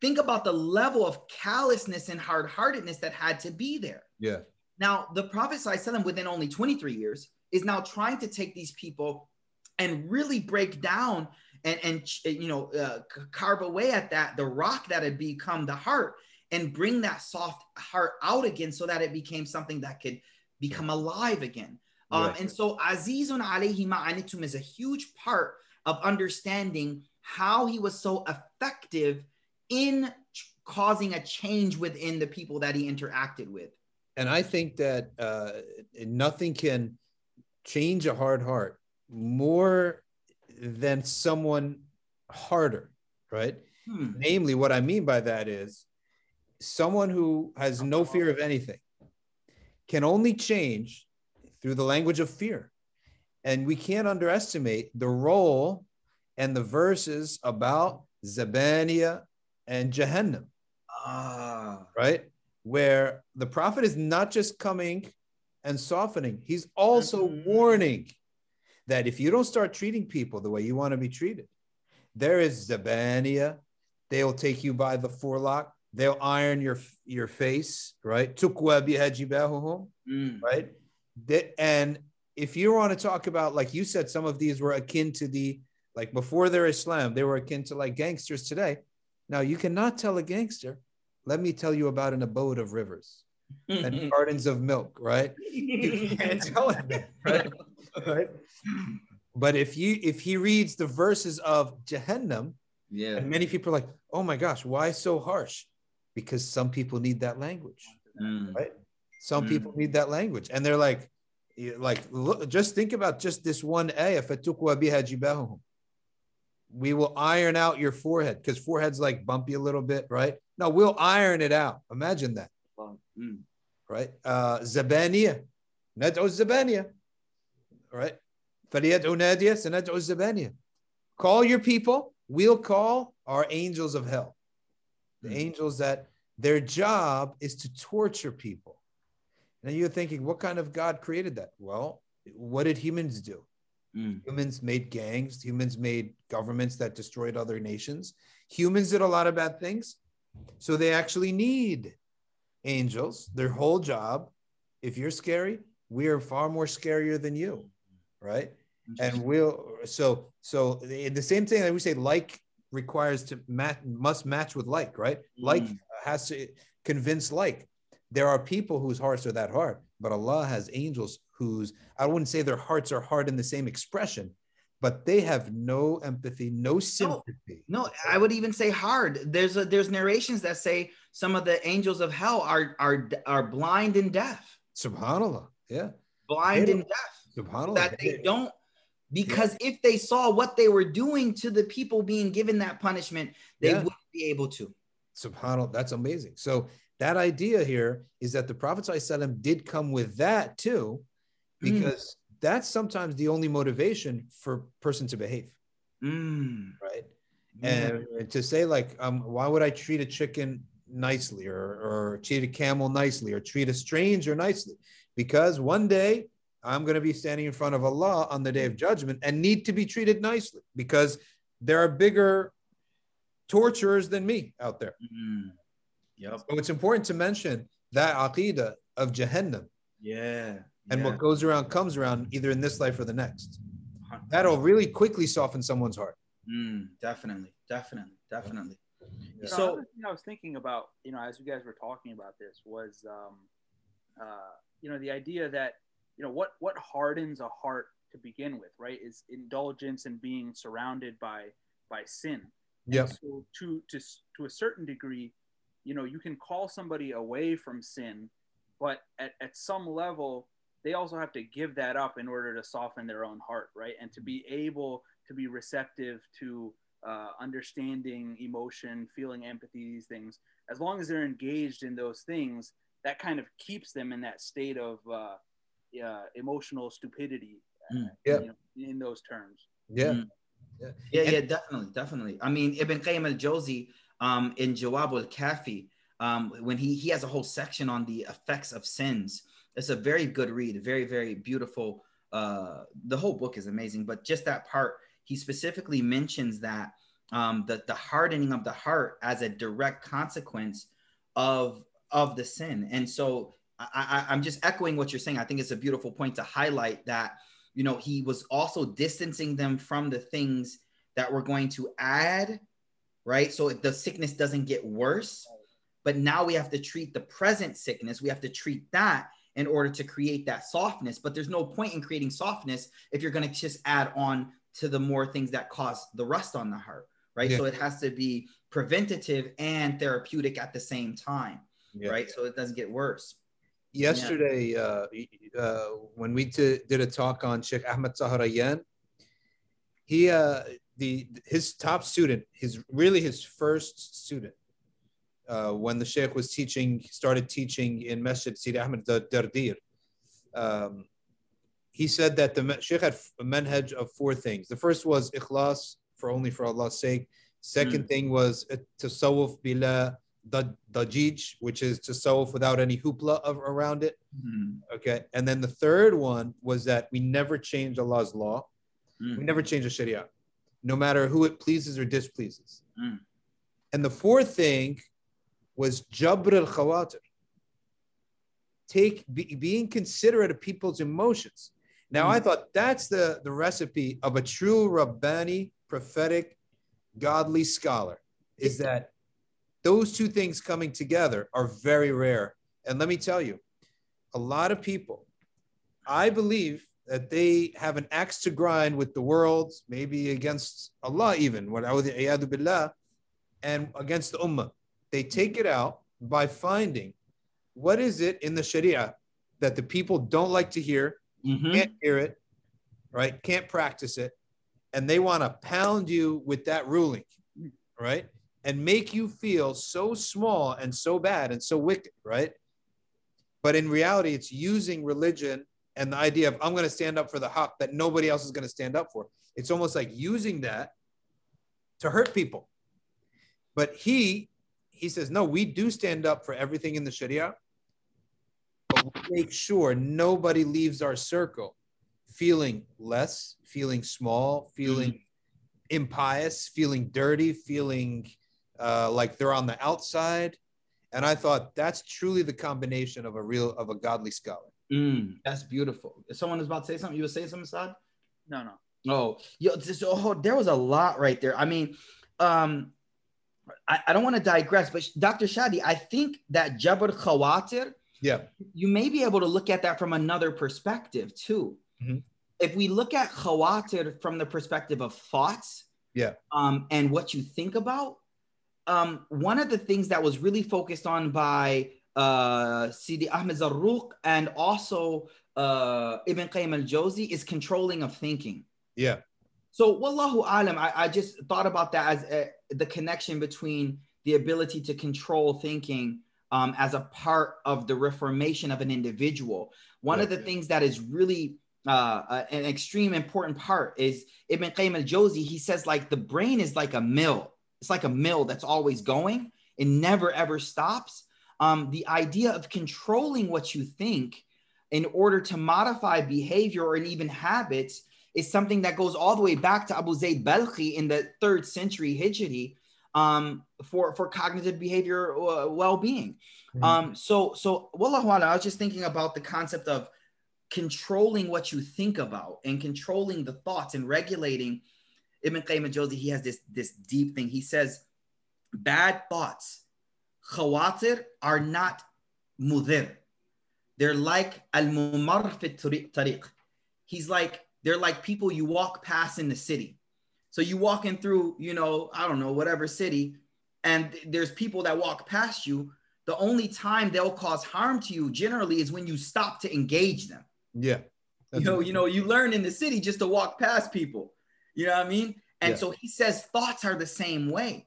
Think about the level of callousness and hard heartedness that had to be there. Yeah. Now, the Prophet ﷺ, within only 23 years, is now trying to take these people and really break down and, and you know, uh, carve away at that, the rock that had become the heart, and bring that soft heart out again so that it became something that could become alive again. Um, Right. And so, Azizun alayhi ma'anitum is a huge part of understanding how he was so effective in ch- causing a change within the people that he interacted with. and I think that uh, nothing can change a hard heart more than someone harder, right? Hmm. Namely, what I mean by that is someone who has no fear of anything can only change through the language of fear. And we can't underestimate the role and the verses about Zabaniya and Jahannam Ah. right? Where the prophet is not just coming and softening, he's also Mhm. warning that if you don't start treating people the way you want to be treated, there is Zabaniya. They'll take you by the forelock. They'll iron your your face, right? Mm. right? And if you want to talk about, like you said, some of these were akin to the, like before their Islam, they were akin to like gangsters today. Now you cannot tell a gangster, let me tell you about an abode of rivers and gardens of milk, right? You can't tell him that, right? right? But if you if he reads the verses of Jahannam, yeah. and many people are like, oh my gosh, why so harsh? Because some people need that language. Mm. Right? Some Mm. people need that language, and they're like, like, look, just think about just this one ayah. "Fatukwa biha jibahuhum." We will iron out your forehead because forehead's like bumpy a little bit, right? No, we'll iron it out. Imagine that, Mm. right? Uh, Zabaniya, nad'u Zabaniya, all right. Call your people. We'll call our angels of hell. The mm-hmm. angels that their job is to torture people. Now you're thinking, what kind of God created that? Well, what did humans do? Mm. Humans made gangs, humans made governments that destroyed other nations. Humans did a lot of bad things. So they actually need angels. Their whole job, if you're scary, we are far more scarier than you right? and we'll so so the, the same thing that we say like requires to match must match with like right like Mm. has to convince like there are people whose hearts are that hard but allah has angels whose i wouldn't say their hearts are hard in the same expression but they have no empathy no sympathy No, I would even say hard. There's a, there's narrations that say some of the angels of hell are are are blind and deaf, subhanallah yeah blind and deaf. Subhanallah that they don't because if they saw what they were doing to the people being given that punishment they Yeah. wouldn't be able to Subhanallah, that's amazing. So that idea here is that the Prophet ﷺ did come with that too, Mm. because that's sometimes the only motivation for person to behave, Mm. right? And to say like, um, why would I treat a chicken nicely or, or treat a camel nicely or treat a stranger nicely? Because one day I'm going to be standing in front of Allah on the day of judgment and need to be treated nicely because there are bigger torturers than me out there. Mm. Yep. So it's important to mention that aqidah of Jahannam Yeah. and yeah. what goes around comes around either in this life or the next. That'll really quickly soften someone's heart. Mm, definitely, definitely, definitely. You know, So- another thing I was thinking about, you know, as you guys were talking about this was, um, uh, you know, the idea that, you know, what what hardens a heart to begin with, right, is indulgence and being surrounded by by sin. Yep. So to to to a certain degree, you know, you can call somebody away from sin but at, at some level they also have to give that up in order to soften their own heart right and to be able to be receptive to uh, understanding emotion feeling empathy these things as long as they're engaged in those things that kind of keeps them in that state of uh, uh, emotional stupidity Mm. Yeah. you know, in those terms Yeah. Mm. Yeah, yeah, definitely, definitely. I mean, Ibn Qayyim al-Jawzi um, in Jawab al-Kafi, um, when he he has a whole section on the effects of sins. It's a very good read, very very beautiful. Uh, the whole book is amazing, but just that part, he specifically mentions that um, the the hardening of the heart as a direct consequence of of the sin, and so I, I, I'm just echoing what you're saying. I think it's a beautiful point to highlight that you know he was also distancing them from the things that were going to add right so the sickness doesn't get worse but now we have to treat the present sickness we have to treat that in order to create that softness but there's no point in creating softness if you're going to just add on to the more things that cause the rust on the heart right Yeah. so it has to be preventative and therapeutic at the same time Yeah. right so it doesn't get worse yesterday uh, uh, when we t- did a talk on Sheikh Ahmed Saharayan, he uh, the his top student, his really his first student, uh, when the Sheikh was teaching, started teaching in Masjid Sidi Ahmed Dardir. Um, he said that the Sheikh had a manhaj of four things. The first was ikhlas for only for Allah's sake. Second thing was tasawwuf bila da- dajij, which is to tasawwuf without any hoopla of, around it. Mhm. Okay. And then the third one was that we never change Allah's law. Mm. We never change the Sharia, no matter who it pleases or displeases. Mm. And the fourth thing was jabr al khawatir. Take be, being considerate of people's emotions. Now, I thought that's the, the recipe of a true Rabbani, prophetic, godly scholar, is that those two things coming together are very rare. And let me tell you, a lot of people, I believe that they have an axe to grind with the world, maybe against Allah even, what billah, and against the ummah. They take it out by finding what is it in the sharia that the people don't like to hear, mm-hmm. can't hear it, right? Can't practice it. And they want to pound you with that ruling, right? And make you feel so small and so bad and so wicked, right? But in reality, it's using religion and the idea of I'm going to stand up for the haq that nobody else is going to stand up for. It's almost like using that to hurt people. But he he says, no, we do stand up for everything in the Sharia, but we make sure nobody leaves our circle feeling less, feeling small, feeling mm-hmm. impious, feeling dirty, feeling uh, like they're on the outside. And I thought that's truly the combination of a real of a godly scholar. Mm, that's beautiful. If someone is about to say something, you would say something, Saad? no no Oh, yo, this, oh, there was a lot right there. I mean, um, I, I don't want to digress, but Dr. Shadi, I think that Jabr Khawatir, Yeah. you may be able to look at that from another perspective too. Mhm. If we look at Khawatir from the perspective of thoughts, Yeah. um, and what you think about, um, one of the things that was really focused on by uh, Sidi Ahmed Zarruq and also uh, Ibn Qayyim al-Jawzi is controlling of thinking. Yeah. So, wallahu alam, I, I just thought about that as uh the connection between the ability to control thinking um, as a part of the reformation of an individual. One of the things that is really uh, an extreme important part is Ibn Qayyim al-Jawzi. He says like the brain is like a mill. It's like a mill that's always going. It never ever stops. Um, the idea of controlling what you think in order to modify behavior or even habits is something that goes all the way back to Abu Zayd Balkhi in the third century Hijri um, for, for cognitive behavior uh, well-being. Mhm. Um, so, so wallahu alam, I was just thinking about the concept of controlling what you think about and controlling the thoughts and regulating. Ibn Qayyim al-Jawzi, he has this, this deep thing. He says, bad thoughts, khawatir, are not mudir. They're like al-mumar fi tariq. He's like, they're like people you walk past in the city. So you walking through, you know, I don't know, whatever city, and there's people that walk past you. the only time they'll cause harm to you generally is when you stop to engage them. Yeah. You know, you know, you learn in the city just to walk past people. You know what I mean? And Yeah. so he says thoughts are the same way.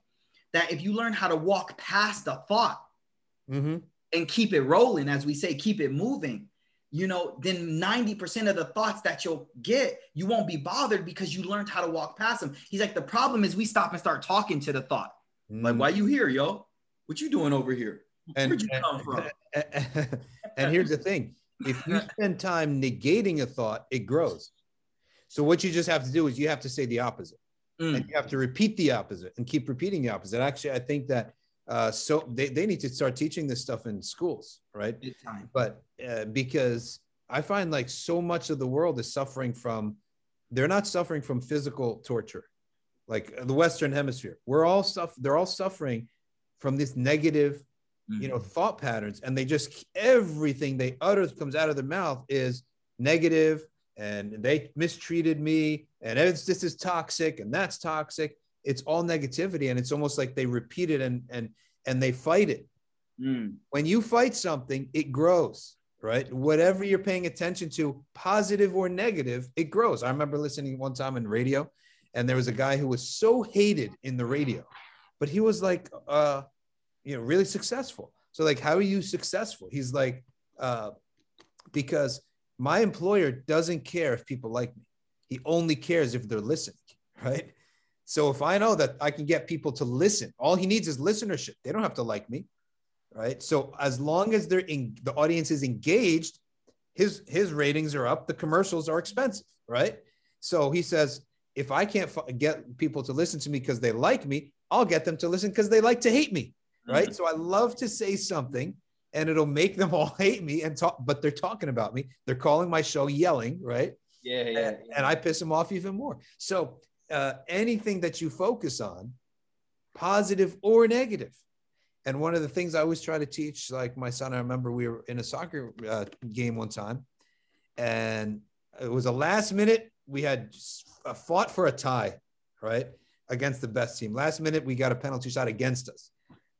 That if you learn how to walk past a thought Mhm. and keep it rolling, as we say, keep it moving, you know, then 90% of the thoughts that you'll get, you won't be bothered because you learned how to walk past them. He's like, the problem is we stop and start talking to the thought. Like, Mm. why you here, yo? What you doing over here? and, Where'd you and- come from? and here's the thing if you spend time negating a thought it grows so what you just have to do is you have to say the opposite Mm. and you have to repeat the opposite and keep repeating the opposite actually i think that uh, so they, they need to start teaching this stuff in schools right time. but uh, because I find like so much of the world is suffering from, they're not suffering from physical torture, like the Western Hemisphere. We're all stuff. They're all suffering from this negative, you know, thought patterns, and they just everything they utter comes out of their mouth is negative, and they mistreated me, and it's this is toxic, and that's toxic. It's all negativity, and it's almost like they repeat it and and and they fight it Mm. when you fight something, it grows, right? Whatever you're paying attention to, positive or negative, it grows. I remember listening one time in radio, and there was a guy who was so hated in the radio, but he was like, uh, you know, really successful. So, like, how are you successful? He's like, uh, because my employer doesn't care if people like me. He only cares if they're listening, right? So if I know that I can get people to listen, all he needs is listenership. They don't have to like me right? So as long as they're in, the audience is engaged, his his ratings are up. The commercials are expensive, right? So he says, if I can't get people to listen to me because they like me, I'll get them to listen because they like to hate me, right? Mm. So I love to say something, and it'll make them all hate me and talk. But they're talking about me. They're calling my show yelling, right? Yeah, yeah. and, and I piss them off even more. So uh, anything that you focus on, positive or negative. And one of the things I always try to teach, like my son, I remember we were in a soccer uh, game one time, and it was a last minute. We had fought for a tie, right, against the best team. Last minute, we got a penalty shot against us.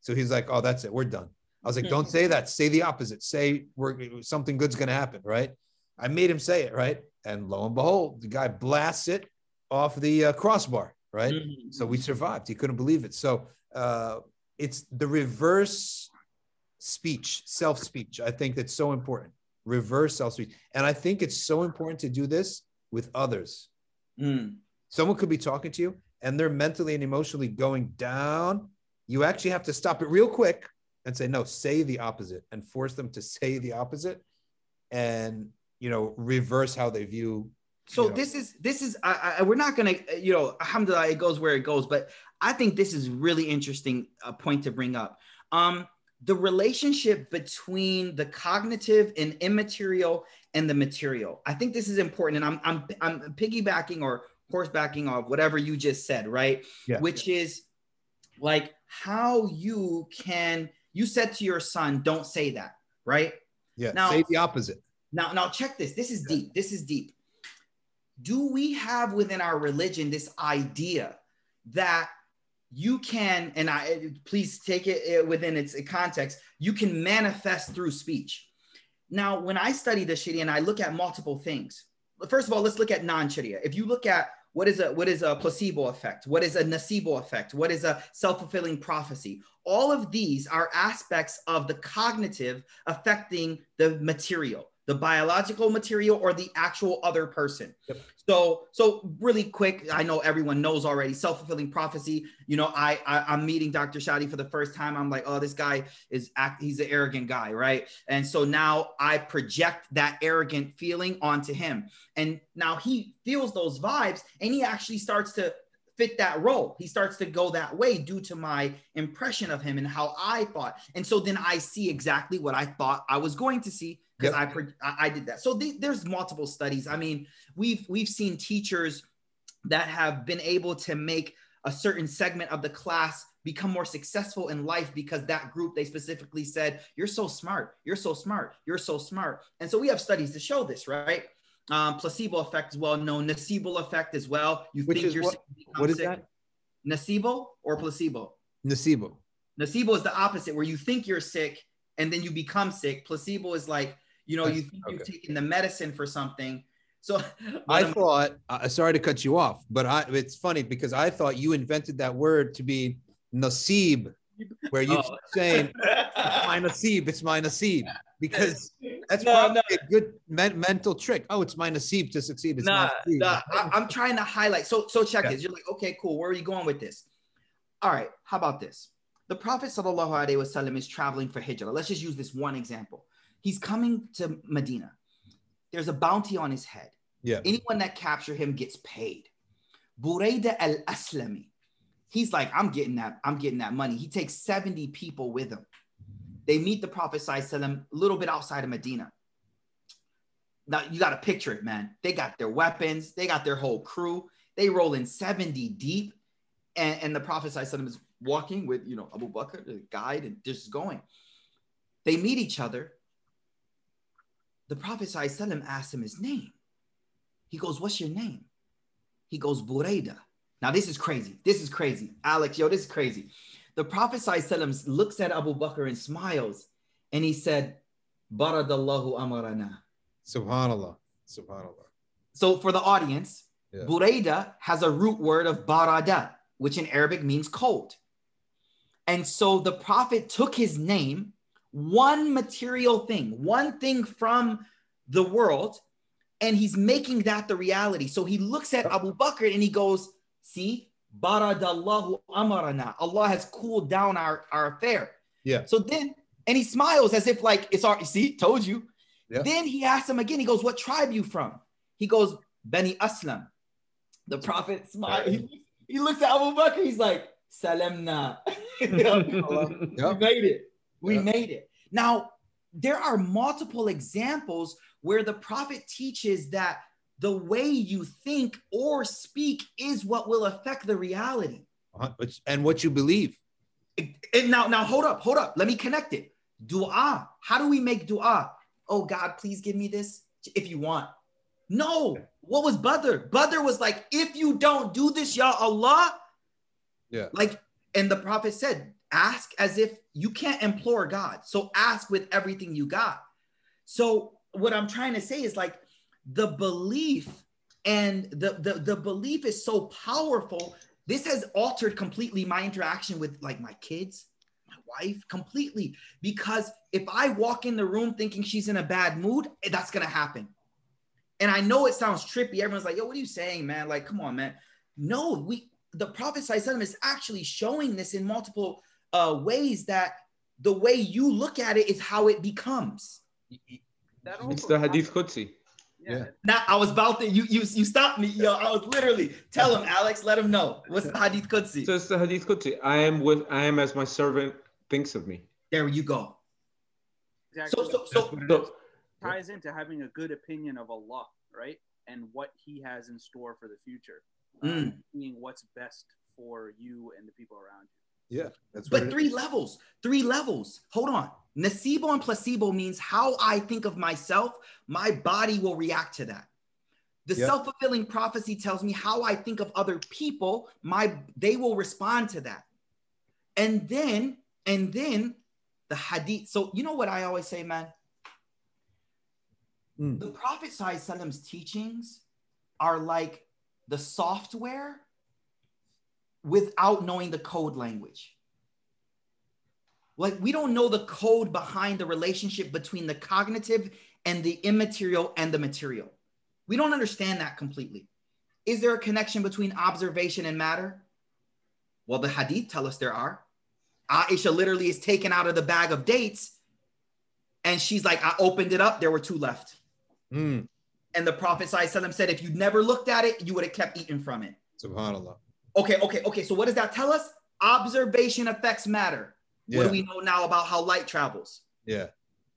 So he's like, "Oh, that's it. We're done." I was like, "Don't say that. Say the opposite. Say we're something good's going to happen." Right? I made him say it. Right? And lo and behold, the guy blasts it off the uh, crossbar. Right? Mhm. So we survived. He couldn't believe it. So uh, it's the reverse speech, self speech. I think that's so important. Reverse self speech. And I think it's so important to do this with others. Mm. Someone could be talking to you and they're mentally and emotionally going down. You actually have to stop it real quick and say, no, say the opposite and force them to say the opposite and, you know, reverse how they view. So know, this is this is I, I we're not gonna you know alhamdulillah it goes where it goes, but I think this is really interesting a point to bring up. Um, the relationship between the cognitive and immaterial and the material. I think this is important, and I'm I'm I'm piggybacking or horsebacking off whatever you just said, right? Yeah. Which is like how you can you said to your son, don't say that, right? yeah, now- say the opposite. Now, now check this. This is deep. This is deep. Do we have within our religion this idea that you can, and I please take it within its context, you can manifest through speech. Now, when I study the Sharia and I look at multiple things, first of all, let's look at non-Sharia. If you look at what is a what is a placebo effect? What is a nocebo effect? What is a self-fulfilling prophecy? All of these are aspects of the cognitive affecting the material, the biological material or the actual other person. Yep. So, so really quick, I know everyone knows already self-fulfilling prophecy. You know, I, I I'm meeting Dr. Shadi for the first time. I'm like, oh, this guy is act, he's an arrogant guy, right? And so now I project that arrogant feeling onto him. And now he feels those vibes and he actually starts to fit that role. He starts to go that way due to my impression of him and how I thought. And so then I see exactly what I thought I was going to see because Yep. I, pro- I I did that. So the, there's multiple studies. I mean, we've we've seen teachers that have been able to make a certain segment of the class become more successful in life because that group they specifically said you're so smart you're so smart you're so smart and so we have studies to show this right um, placebo effect is well known nocebo effect as well you Which think you're what- sick, What is sick. that? nocebo or placebo Nocebo. nocebo is the opposite where you think you're sick and then you become sick. Placebo is like, you know, you think you've okay. taken the medicine for something. So I am- thought, uh, sorry to cut you off, but I, it's funny because I thought you invented that word to be nasib, where you Oh. saying, it's my nasib, it's my nasib, because that's No, probably no. a good men- mental trick. Oh, it's my nasib to succeed. It's nah, nasib. nah, I, I'm trying to highlight. So, so check Yeah. this. You're like, okay, cool. Where are you going with this? All right. How about this? The Prophet sallallahu alaihi wasallam is traveling for hijrah. Let's just use this one example. He's coming to Medina. There's a bounty on his head. Yeah. Anyone that capture him gets paid. Burayda al Aslami. He's like, I'm getting that. I'm getting that money. He takes 70 people with him. They meet the Prophet sallallahu a little bit outside of Medina. Now you got to picture it, man. They got their weapons, they got their whole crew. They roll in 70 deep, and, and the Prophet ﷺ is walking with you know Abu Bakr, the guide, and just going. They meet each other. The Prophet ﷺ asks him his name. He goes, What's your name? He goes, Burayda. Now, this is crazy. This is crazy. Alex, yo, this is crazy. The Prophet ﷺ looks at Abu Bakr and smiles, and he said, Baradallahu amarana. Subhanallah. Subhanallah. So for the audience, Yeah. Burayda has a root word of barada, which in Arabic means cold. And so the prophet took his name, one material thing, one thing from the world, and he's making that the reality. So he looks at Abu Bakr and he goes, See, baradallahu amarana. Allah has cooled down our, our affair. Yeah. So then, and he smiles as if like it's our see, told you. Yeah. Then he asks him again, he goes, What tribe you from? He goes, Bani Aslam. The prophet smiles. He, he looks at Abu Bakr, he's like, Salamna. we Yep. made it. We Yeah. made it. Now, there are multiple examples where the prophet teaches that the way you think or speak is what will affect the reality. Uh-huh. And what you believe. And now, now hold up, hold up. Let me connect it. Dua. How do we make dua? Oh God, please give me this if you want. No. What was Badr? Badr was like, if you don't do this, Ya Allah. Yeah. Like, and the Prophet said, ask as if you can't implore God. So ask with everything you got. So what I'm trying to say is like the belief and the, the, the belief is so powerful. This has altered completely my interaction with like my kids, my wife, completely. Because if I walk in the room thinking she's in a bad mood, eh, that's gonna happen. And I know it sounds trippy. Everyone's like, yo, what are you saying, man? Like, come on, man. No, we the Prophet is actually showing this in multiple uh, ways that the way you look at it is how it becomes. It's the Hadith Qudsi. Yeah. Yeah. Now I was about to you you you stopped me, yo. I was literally tell him, Alex, let him know. What's the Hadith Qudsi? So it's the Hadith Qudsi. I am with I am as my servant thinks of me. There you go. Exactly. So so so So ties into having a good opinion of Allah, right? And what He has in store for the future, um, Mm. being what's best for you and the people around you. Yeah. That's But three is. levels, three levels. Hold on. Nocebo and placebo means how I think of myself, my body will react to that. The Yeah. self-fulfilling prophecy tells me how I think of other people, my they will respond to that. And then, and then the hadith. So you know what I always say, man? Mm. The Prophet Sallallahu teachings are like the software without knowing the code language. Like we don't know the code behind the relationship between the cognitive and the immaterial and the material. We don't understand that completely. Is there a connection between observation and matter? Well, the hadith tell us there are. Aisha literally is taken out of the bag of dates and she's like, I opened it up, there were two left. Mm. And the Prophet ﷺ said, if you'd never looked at it, you would have kept eating from it. Subhanallah. Okay, okay, okay. So what does that tell us? Observation effects matter. What do we know now about how light travels? Yeah.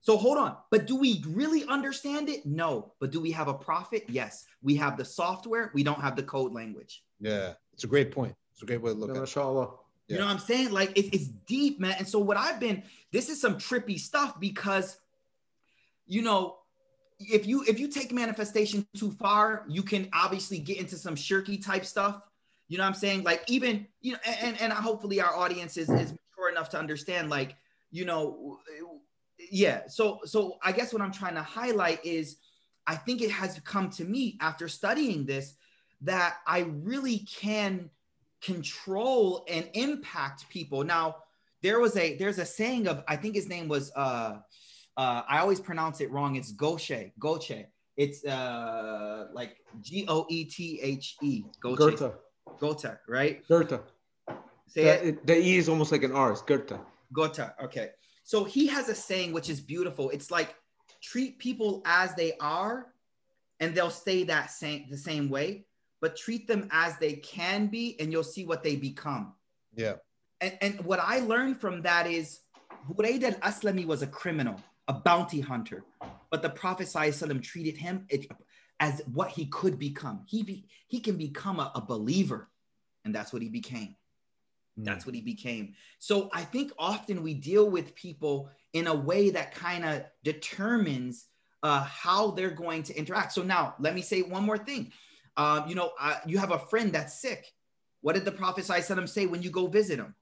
So hold on. But do we really understand it? No. But do we have a prophet? Yes. We have the software. We don't have the code language. Yeah. It's a great point. It's a great way to look at it. mashallah. You know what I'm saying? Like it- it's deep, man. And so what I've been, this is some trippy stuff because, you know, if you if you take manifestation too far, you can obviously get into some shirky type stuff. You know what I'm saying? Like even you know, and and hopefully our audience is is mature enough to understand. Like you know, yeah so so i guess what i'm trying to highlight is i think it has come to me after studying this that i really can control and impact people now there was a there's a saying of i think his name was uh uh i always pronounce it wrong it's goche goche it's uh like g-o-e-t-h-e goche Goethe. Gote right Goethe. say The, it it- the E is almost like an R. It's Goethe. Gota. Okay. So he has a saying which is beautiful. It's like treat people as they are, and they'll stay that same the same way, but treat them as they can be, and you'll see what they become. Yeah. And, and what I learned from that is Burayd al-Aslami was a criminal, a bounty hunter, but the Prophet ﷺ treated him it- as what he could become. He be, he can become a, a believer, and that's what he became. That's what he became. So I think often we deal with people in a way that kind of determines uh, how they're going to interact. So now let me say one more thing. Um, you know, uh, you have a friend that's sick. What did the Prophet ﷺ say when you go visit him?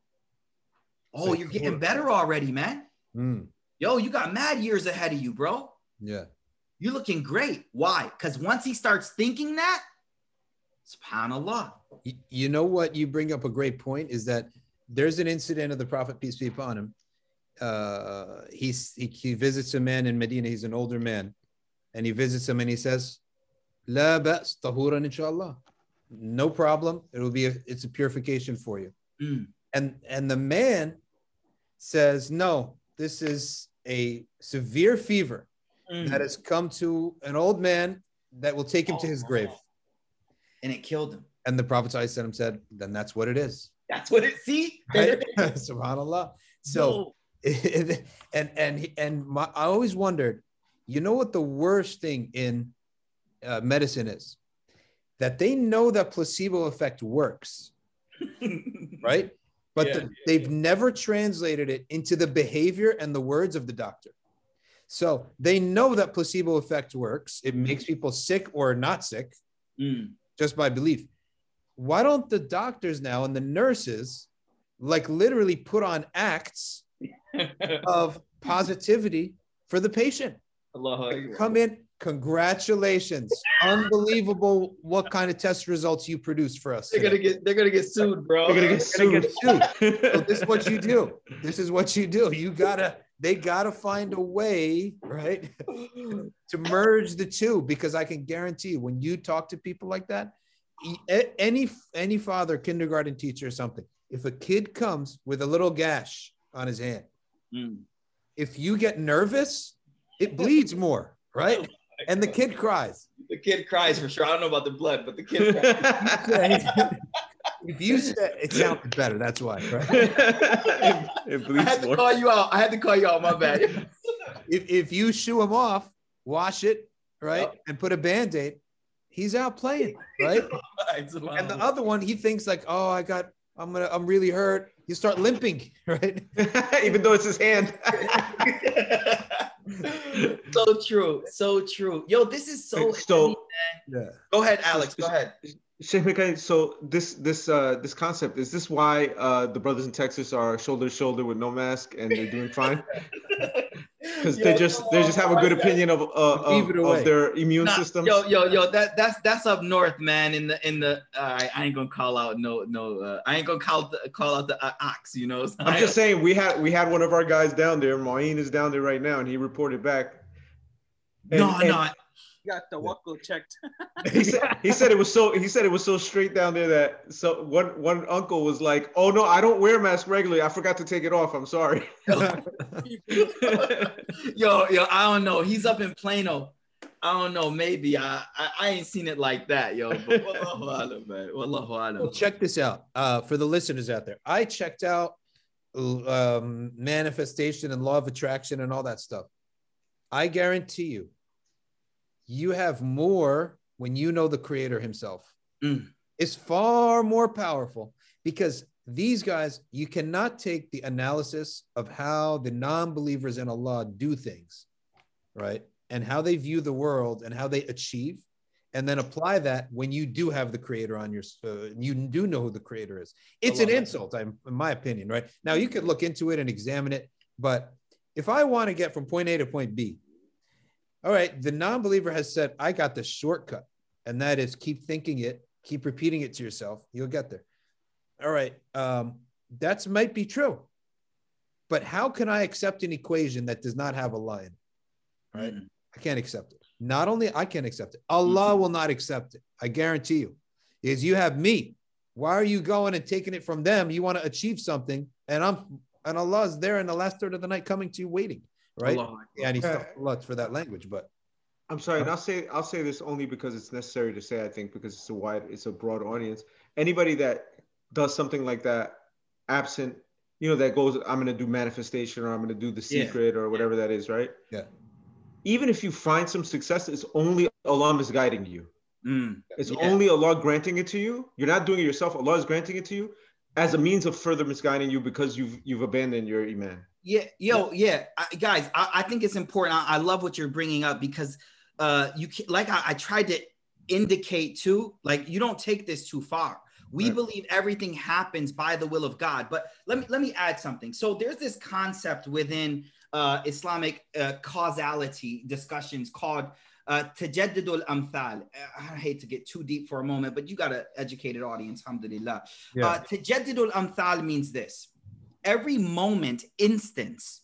Oh, you're getting better already, man. Mm, Yo, you got mad years ahead of you, bro. yeah. You're looking great. Why? Because once he starts thinking that, subhanAllah. You know what? You bring up a great point is that there's an incident of the Prophet, peace be upon him. Uh, he's, he, he visits a man in Medina. He's an older man. And he visits him and he says, La ba's tahuran inshallah. No problem. It'll be a, it's a purification for you. Mm. And and the man says, No, this is a severe fever Mm. that has come to an old man that will take him to his grave. And it killed him. And the Prophet ﷺ said, Then that's what it is. That's what it. See, right? Subhanallah. So and and and my, I always wondered, you know what the worst thing in uh, medicine is? That they know that placebo effect works, right? But Yeah, the- they've never translated it into the behavior and the words of the doctor. So they know that placebo effect works. It makes people sick or not sick Mm. just by belief. Why don't the doctors now and the nurses like literally put on acts of positivity for the patient? Come in, congratulations. Unbelievable what kind of test results you produced for us. They're gonna get they're gonna get sued, bro. They're gonna get They're gonna sued. get sued. So this is what you do. This is what you do. You gotta, they gotta find a way, right, to merge the two. Because I can guarantee you, when you talk to people like that, any any father, kindergarten teacher, or something, if a kid comes with a little gash on his hand, Mm. if you get nervous, it bleeds more, right? And the kid cries. The kid cries for sure. I don't know about the blood, but the kid cries. If you said it sounded better, that's why, right? it I bleeds had to more. call you out. I had to call you out. My bad. if, if you shoo him off, wash it, right, Yep. and put a band-aid, he's out playing, right? and the other one, he thinks like, oh, I got, I'm gonna, I'm really hurt. You start limping, right? Even though it's his hand. so true. So true. Yo, this is so. so Yeah. go ahead, Alex. Go ahead. Sheikh Mikaeel, so this this uh this concept is this why uh the brothers in Texas are shoulder to shoulder with no mask and they're doing fine because they just they just have a good opinion of uh, of, of their immune Nah, system. Yo, yo, yo, that that's that's up north, man. In the in the, all right, I ain't gonna call out no no, uh, I ain't gonna call the, call out the uh, ox, you know. I'm just saying we had we had one of our guys down there. Maureen is down there right now, and he reported back. And- no, and no, got the Wacko checked. He said he said it was so he said it was so straight down there that so one one uncle was like, "Oh no, I don't wear mask regularly. I forgot to take it off. I'm sorry." yo, yo, I don't know. He's up in Plano. I don't know. Maybe I, I, I ain't seen it like that, yo. But wallahu alam, man. Wallahu Well, alam. check this out uh, for the listeners out there. I checked out um, manifestation and law of attraction and all that stuff. I guarantee you, you have more when you know the creator himself. Mm. It's far more powerful because these guys, you cannot take the analysis of how the non believers in Allah do things, right? And how they view the world and how they achieve, and then apply that when you do have the creator on your, uh, you do know who the creator is. It's an insult, I'm, in my opinion, right? Now you could look into it and examine it, but If I want to get from point A to point B, all right, the non-believer has said, I got the shortcut, and that is keep thinking it, keep repeating it to yourself, you'll get there. All right, um, that might be true. But how can I accept an equation that does not have a line? Right? Mm. I can't accept it. Not only I can't accept it, Allah will not accept it. I guarantee you. Is you have me. Why are you going and taking it from them? You want to achieve something, and I'm and Allah is there in the last third of the night coming to you waiting, right? Yeah, and he's Uh, lots for that language, but I'm sorry, and I'll say I'll say this only because it's necessary to say. I think because it's a wide, it's a broad audience. Anybody that does something like that, absent, you know, that goes, I'm going to do manifestation or I'm going to do the Yeah. secret or whatever that is, right? Yeah. Even if you find some success, it's only Allah misguiding you. Mm. It's Yeah. only Allah granting it to you. You're not doing it yourself. Allah is granting it to you as a means of further misguiding you because you've you've abandoned your iman. Yeah, yo, yeah, I, guys, I, I think it's important. I, I love what you're bringing up because, uh, you can, like I, I tried to indicate too, like you don't take this too far. We Right. believe everything happens by the will of God. But let me let me add something. So there's this concept within uh, Islamic uh, causality discussions called uh, tajaddudul amthal. Uh, I hate to get too deep for a moment, but you got an educated audience, alhamdulillah. Yeah. Uh, tajaddudul amthal means this every moment, instance,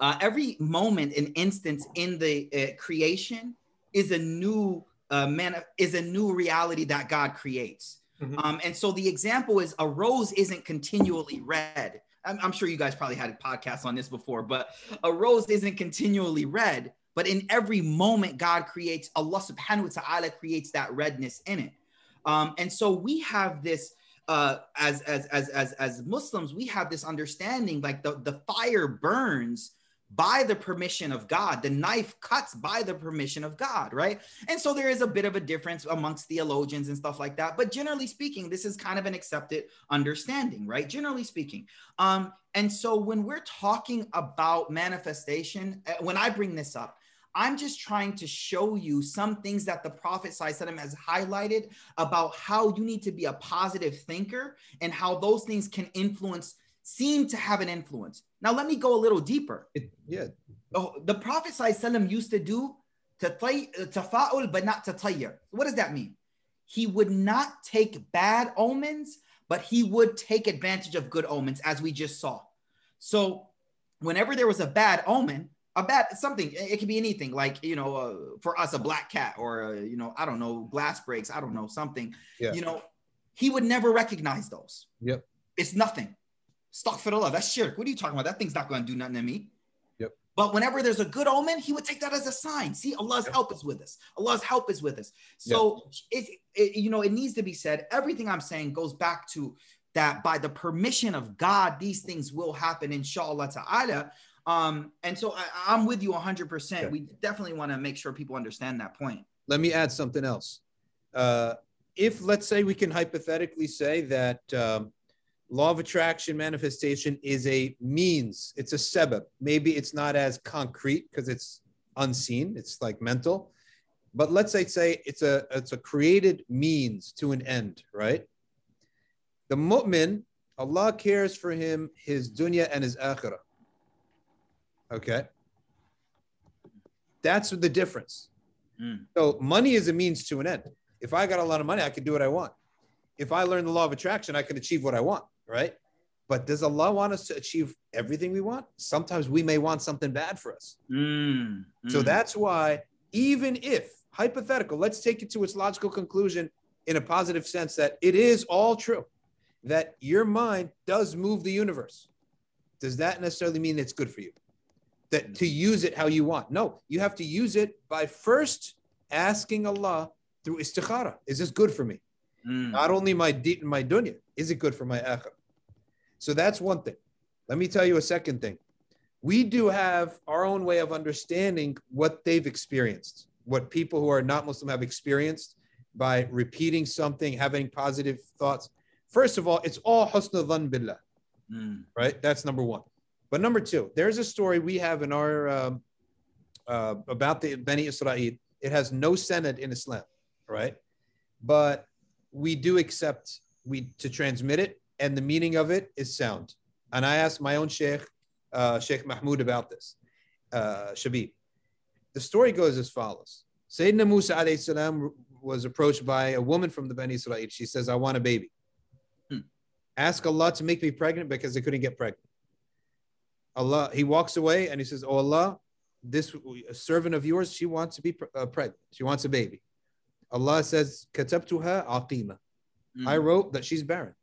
uh, every moment and instance in the uh, creation is a new uh, man is a new reality that God creates. Mhm. Um, and so the example is a rose isn't continually red. I'm, I'm sure you guys probably had a podcast on this before, but a rose isn't continually red. But in every moment, God creates, Allah subhanahu wa ta'ala creates that redness in it. Um, and so we have this uh, as, as as as as Muslims, we have this understanding like the, the fire burns by the permission of God. The knife cuts by the permission of God, right? And so there is a bit of a difference amongst theologians and stuff like that. But generally speaking, this is kind of an accepted understanding, right? Generally speaking. Um, and so when we're talking about manifestation, uh, when I bring this up, I'm just trying to show you some things that the Prophet ﷺ has highlighted about how you need to be a positive thinker and how those things can influence, seem to have an influence. Now, let me go a little deeper. it, yeah, Oh, the Prophet ﷺ used to do tatay- uh, tafa'ul, but not tatayyur. What does that mean? He would not take bad omens, but he would take advantage of good omens, as we just saw. So, whenever there was a bad omen, a bad something, it could be anything, like you know, uh, for us, a black cat, or uh, you know, I don't know, glass breaks, I don't know, something. Yeah. You know, he would never recognize those. Yep. It's nothing. Astaghfirullah that's shirk. What are you talking about? That thing's not going to do nothing to me. Yep. But whenever there's a good omen, he would take that as a sign. See, Allah's help is with us. Allah's help is with us. So it, it, you know, it needs to be said. Everything I'm saying goes back to that by the permission of God, these things will happen, inshallah ta'ala. Um, and so I, I'm with you 100%. Yeah. We definitely want to make sure people understand that point. let me add something else. Uh, if let's say we can hypothetically say that um, law of attraction manifestation is a means, it's a sebab. Maybe it's not as concrete because it's unseen, it's like mental. But let's say say it's a it's a created means to an end, right? The mu'min, Allah cares for him his dunya and his akhirah. Okay. That's the difference. Mm. So money is a means to an end. If I got a lot of money, I can do what I want. If I learn the law of attraction, I can achieve what I want, right? But does Allah want us to achieve everything we want? Sometimes we may want something bad for us. Mm, So mm. that's why, even if hypothetical, let's take it to its logical conclusion in a positive sense that it is all true, that your mind does move the universe. Does that necessarily mean it's good for you? That to use it how you want? No, you have to use it by first asking Allah through istikhara. Is this good for me? Mm. Not only my de- my dunya, is it good for my akhirah? So that's one thing. Let me tell you a second thing. We do have our own way of understanding what they've experienced, what people who are not Muslim have experienced by repeating something, having positive thoughts. First of all, it's all husna dhan billah, Mm. right? That's number one. But number two, there's a story we have in our um, uh, about the Bani Israel. It has no sanad in Islam, right? But we do accept we to transmit it, and the meaning of it is sound. And I asked my own sheikh, uh, Sheikh Mahmoud about this, uh, Shabib. The story goes as follows. Sayyidina Musa alayhi salam was approached by a woman from the Bani Israel. She says, I want a baby. Hmm. Ask Allah to make me pregnant because they couldn't get pregnant. Allah, he walks away and he says, Oh Allah, this servant of yours, she wants to be uh, pregnant. She wants a baby. Allah says, Katabtuha aqima. Mm. I wrote that she's barren.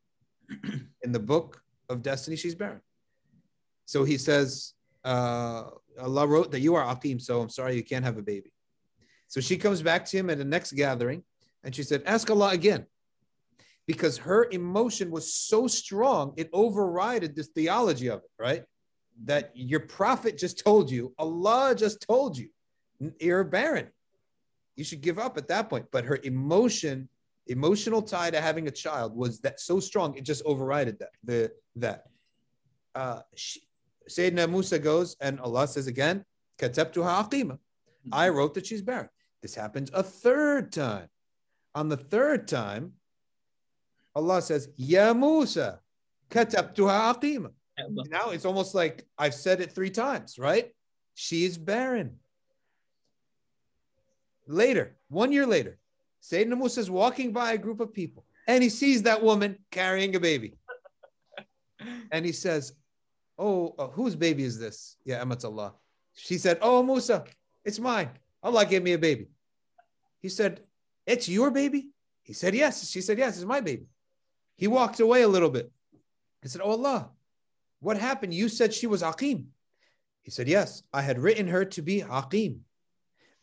In the book of destiny, she's barren. So he says, uh, Allah wrote that you are aqim, so I'm sorry you can't have a baby. So she comes back to him at the next gathering and she said, Ask Allah again. Because her emotion was so strong, it overrided this theology of it, right? That your prophet just told you, Allah just told you, you're barren. You should give up at that point. But her emotion, emotional tie to having a child was that so strong, it just overrided that. The that. Uh, she, Sayyidina Musa goes and Allah says again, Katabtuha aqima. I wrote that she's barren. This happens a third time. On the third time, Allah says, Ya Musa, katabtuha aqima. Now it's almost like I've said it three times, right? She's barren. Later, one year later, Sayyidina Musa is walking by a group of people and he sees that woman carrying a baby. and he says, Oh, uh, whose baby is this? Yeah, Amat Allah. She said, Oh, Musa, it's mine. Allah gave me a baby. He said, It's your baby? He said, Yes. She said, Yes, it's my baby. He walked away a little bit. He said, Oh Allah, what happened? You said she was Aqim. He said, Yes, I had written her to be Aqim.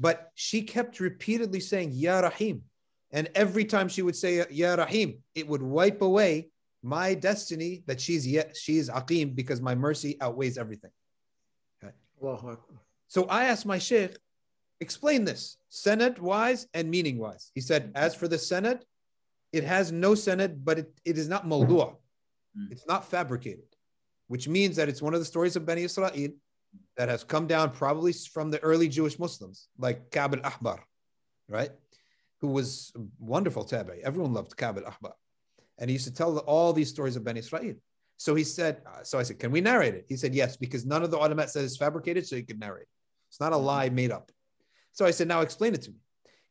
But she kept repeatedly saying, Ya Rahim. And every time she would say, Ya Rahim, it would wipe away my destiny that she's yet she's Aqim because my mercy outweighs everything. Okay. So I asked my Sheikh, explain this, sanad wise and meaning wise. He said, as for the sanad, it has no sanad, but it, it is not mawdu'. Mm. It's not fabricated, which means that it's one of the stories of Bani Israel that has come down probably from the early Jewish Muslims, like Ka'b al-Ahbar, right? Who was a wonderful tabi. Everyone loved Ka'b al-Ahbar. And he used to tell all these stories of Bani Israel. So he said, uh, so I said, can we narrate it? He said, yes, because none of the automat says it's fabricated, so you could narrate. It's not a lie made up. So I said, now explain it to me.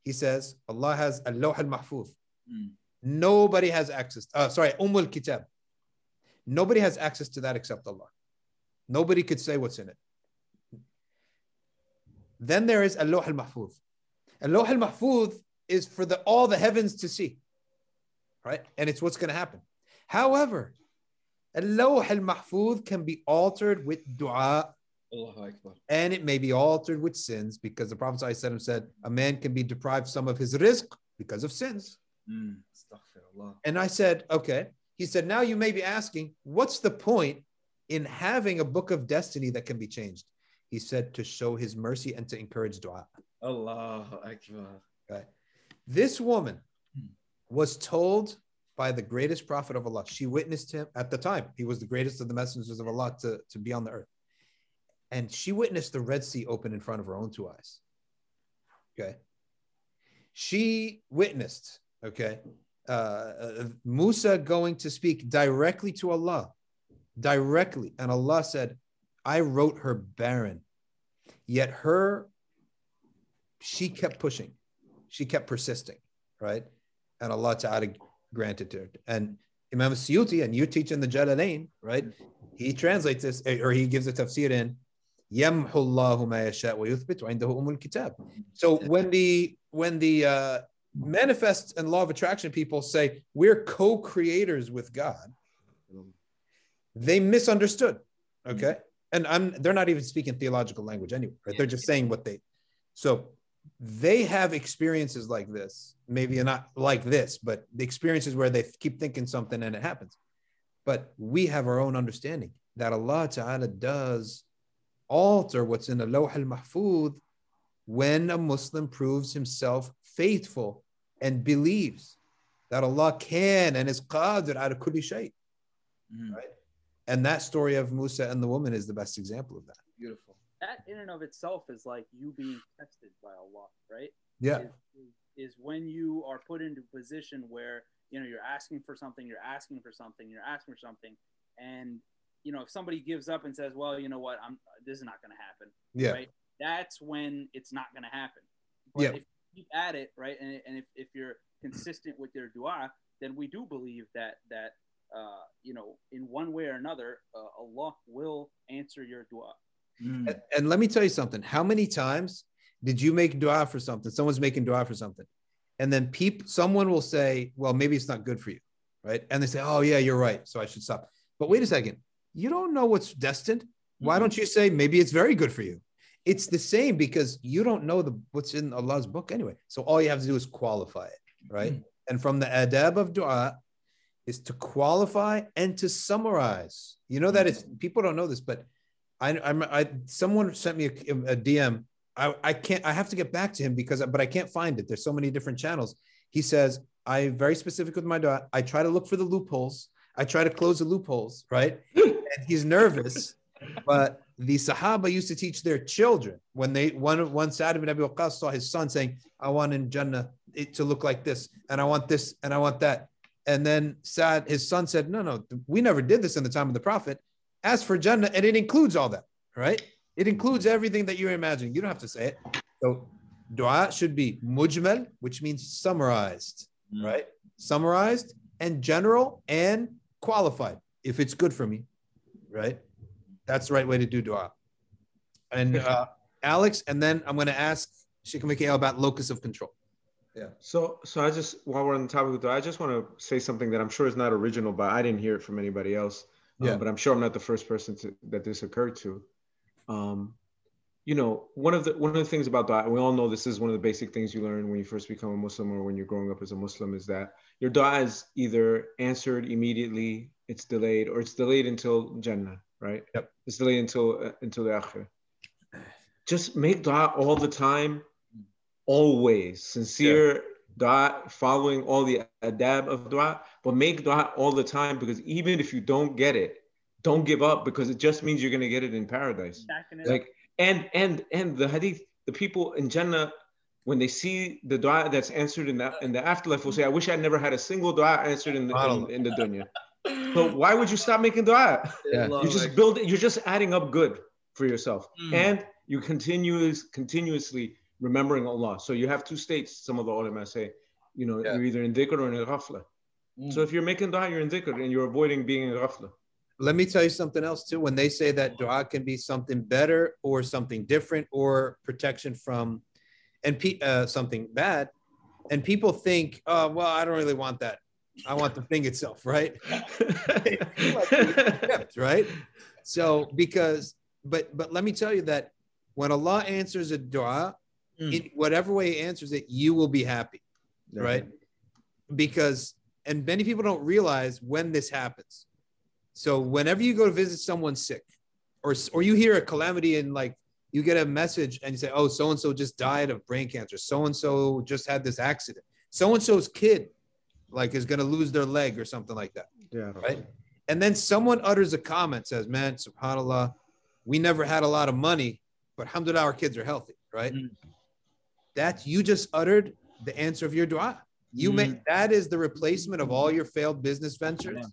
He says, Allah has al-lawh al-mahfuz. Mm. Nobody has access. Uh, sorry, Umm al-Kitab. Nobody has access to that except Allah. Nobody could say what's in it. Then there is al-lawh al-mahfuz. Al-lawh al-mahfuz is for the, all the heavens to see, right? And it's what's going to happen. However, al-lawh al-mahfuz can be altered with dua and it may be altered with sins because the Prophet ﷺ said a man can be deprived some of his rizq because of sins. Mm. And I said, okay. He said, now you may be asking, what's the point in having a book of destiny that can be changed? He said, to show his mercy and to encourage dua. Allahu Akbar. Okay. This woman Hmm. was told by the greatest prophet of Allah. She witnessed him at the time. He was the greatest of the messengers of Allah to, to be on the earth. And she witnessed the Red Sea open in front of her own two eyes. Okay. She witnessed, okay, uh, uh, Musa going to speak directly to Allah, directly. And Allah said, I wrote her barren. Yet her, she kept pushing, she kept persisting, right? And Allah Ta'ala granted to her. And Imam Suyuti, and you teach in the Jalalain, right? He translates this, or he gives a tafsir in يمحو الله ما يشاء ويثبت وعنده أم الكتاب. So when the when the uh, manifest and law of attraction people say we're co-creators with God, they misunderstood. Okay, and I'm they're not even speaking theological language anyway. Right? They're just saying what they. So they have experiences like this. Maybe not like this, but the experiences where they keep thinking something and it happens. But we have our own understanding that Allah Ta'ala does alter what's in the al Mahfud when a Muslim proves himself faithful and believes that Allah can and is qadir ala kulli shay. Mm. Right? And that story of Musa and the woman is the best example of that. Beautiful. That in and of itself is like you being tested by Allah, right? Yeah. Is, is, is when you are put into a position where you know you're asking for something, you're asking for something, you're asking for something, and you know, if somebody gives up and says, "Well, you know what, I'm this is not going to happen," Yeah. right? That's when it's not going to happen. But Yeah. if you keep at it, right, and, and if, if you're consistent with your dua, then we do believe that that uh, you know, in one way or another, uh, Allah will answer your dua. Mm. And, and let me tell you something. How many times did you make dua for something? Someone's making dua for something. And then peop, someone will say, well, maybe it's not good for you. Right. And they say, oh, yeah, you're right. So I should stop. But wait a second. You don't know what's destined. Why don't you say maybe it's very good for you? It's the same because you don't know the what's in Allah's book anyway. So all you have to do is qualify it. Right. Hmm. And from the adab of dua is to qualify and to summarize. You know that hmm. it's people don't know this, but I, I'm, I someone sent me a, a DM. I, I can't. I have to get back to him because, but I can't find it. There's so many different channels. He says I'm very specific with my dua. I try to look for the loopholes. I try to close the loopholes, right? Hmm. and he's nervous, but the Sahaba used to teach their children when they one one Sa'd ibn Abi Waqqas saw his son saying, "I want in Jannah it to look like this, and I want this, and I want that." And then Sa'd, his son said, "No, no, we never did this in the time of the Prophet." As for Jannah, and it includes all that, right? It includes everything that you're imagining. You don't have to say it. So dua should be mujmal, which means summarized, Mm. right? Summarized and general and qualified if it's good for me, right? That's the right way to do dua. And uh, Alex, and then I'm going to ask Sheikh Mikaeel about locus of control. Yeah. So, so I just while we're on the topic of dua, I just want to say something that I'm sure is not original, but I didn't hear it from anybody else. Um, Yeah. but I'm sure I'm not the first person to, that this occurred to. Um, you know, one of the one of the things about dua, we all know this is one of the basic things you learn when you first become a Muslim or when you're growing up as a Muslim, is that your dua is either answered immediately, it's delayed, or it's delayed until Jannah, right? Yep. It's delayed until uh, until the akhir. Just make dua all the time, always sincere dua, following all the adab of dua, but make dua all the time because even if you don't get it, don't give up because it just means you're gonna get it in paradise. Stacking it Like and and and the hadith, the people in Jannah, when they see the dua that's answered in the in the afterlife, will say, "I wish I never had a single dua answered in the in, in the dunya." So why would you stop making dua? Yeah. You just build. You're just adding up good for yourself, Mm. and you continuous continuously remembering Allah. So you have two states. Some of the ulama say, you know, Yeah. you're either in dhikr or in ghafla. So if you're making dua, you're in dhikr, and you're avoiding being in ghafla. Let me tell you something else too. When they say that dua can be something better or something different or protection from and pe- uh, something bad, and people think, oh, well, I don't really want that. I want the thing itself, right? right? So because, but but let me tell you that when Allah answers a dua, Mm. in whatever way He answers it, you will be happy, right? Because and many people don't realize when this happens. So whenever you go to visit someone sick, or or you hear a calamity and like you get a message and you say, oh, so and so just died of brain cancer, so and so just had this accident, so and so's kid like is gonna lose their leg or something like that Yeah. right? And then someone utters a comment, says, Man, subhanAllah, we never had a lot of money, but alhamdulillah, our kids are healthy, right? Mm. That you just uttered the answer of your dua. You Mm. make that is the replacement of all your failed business ventures. Yeah.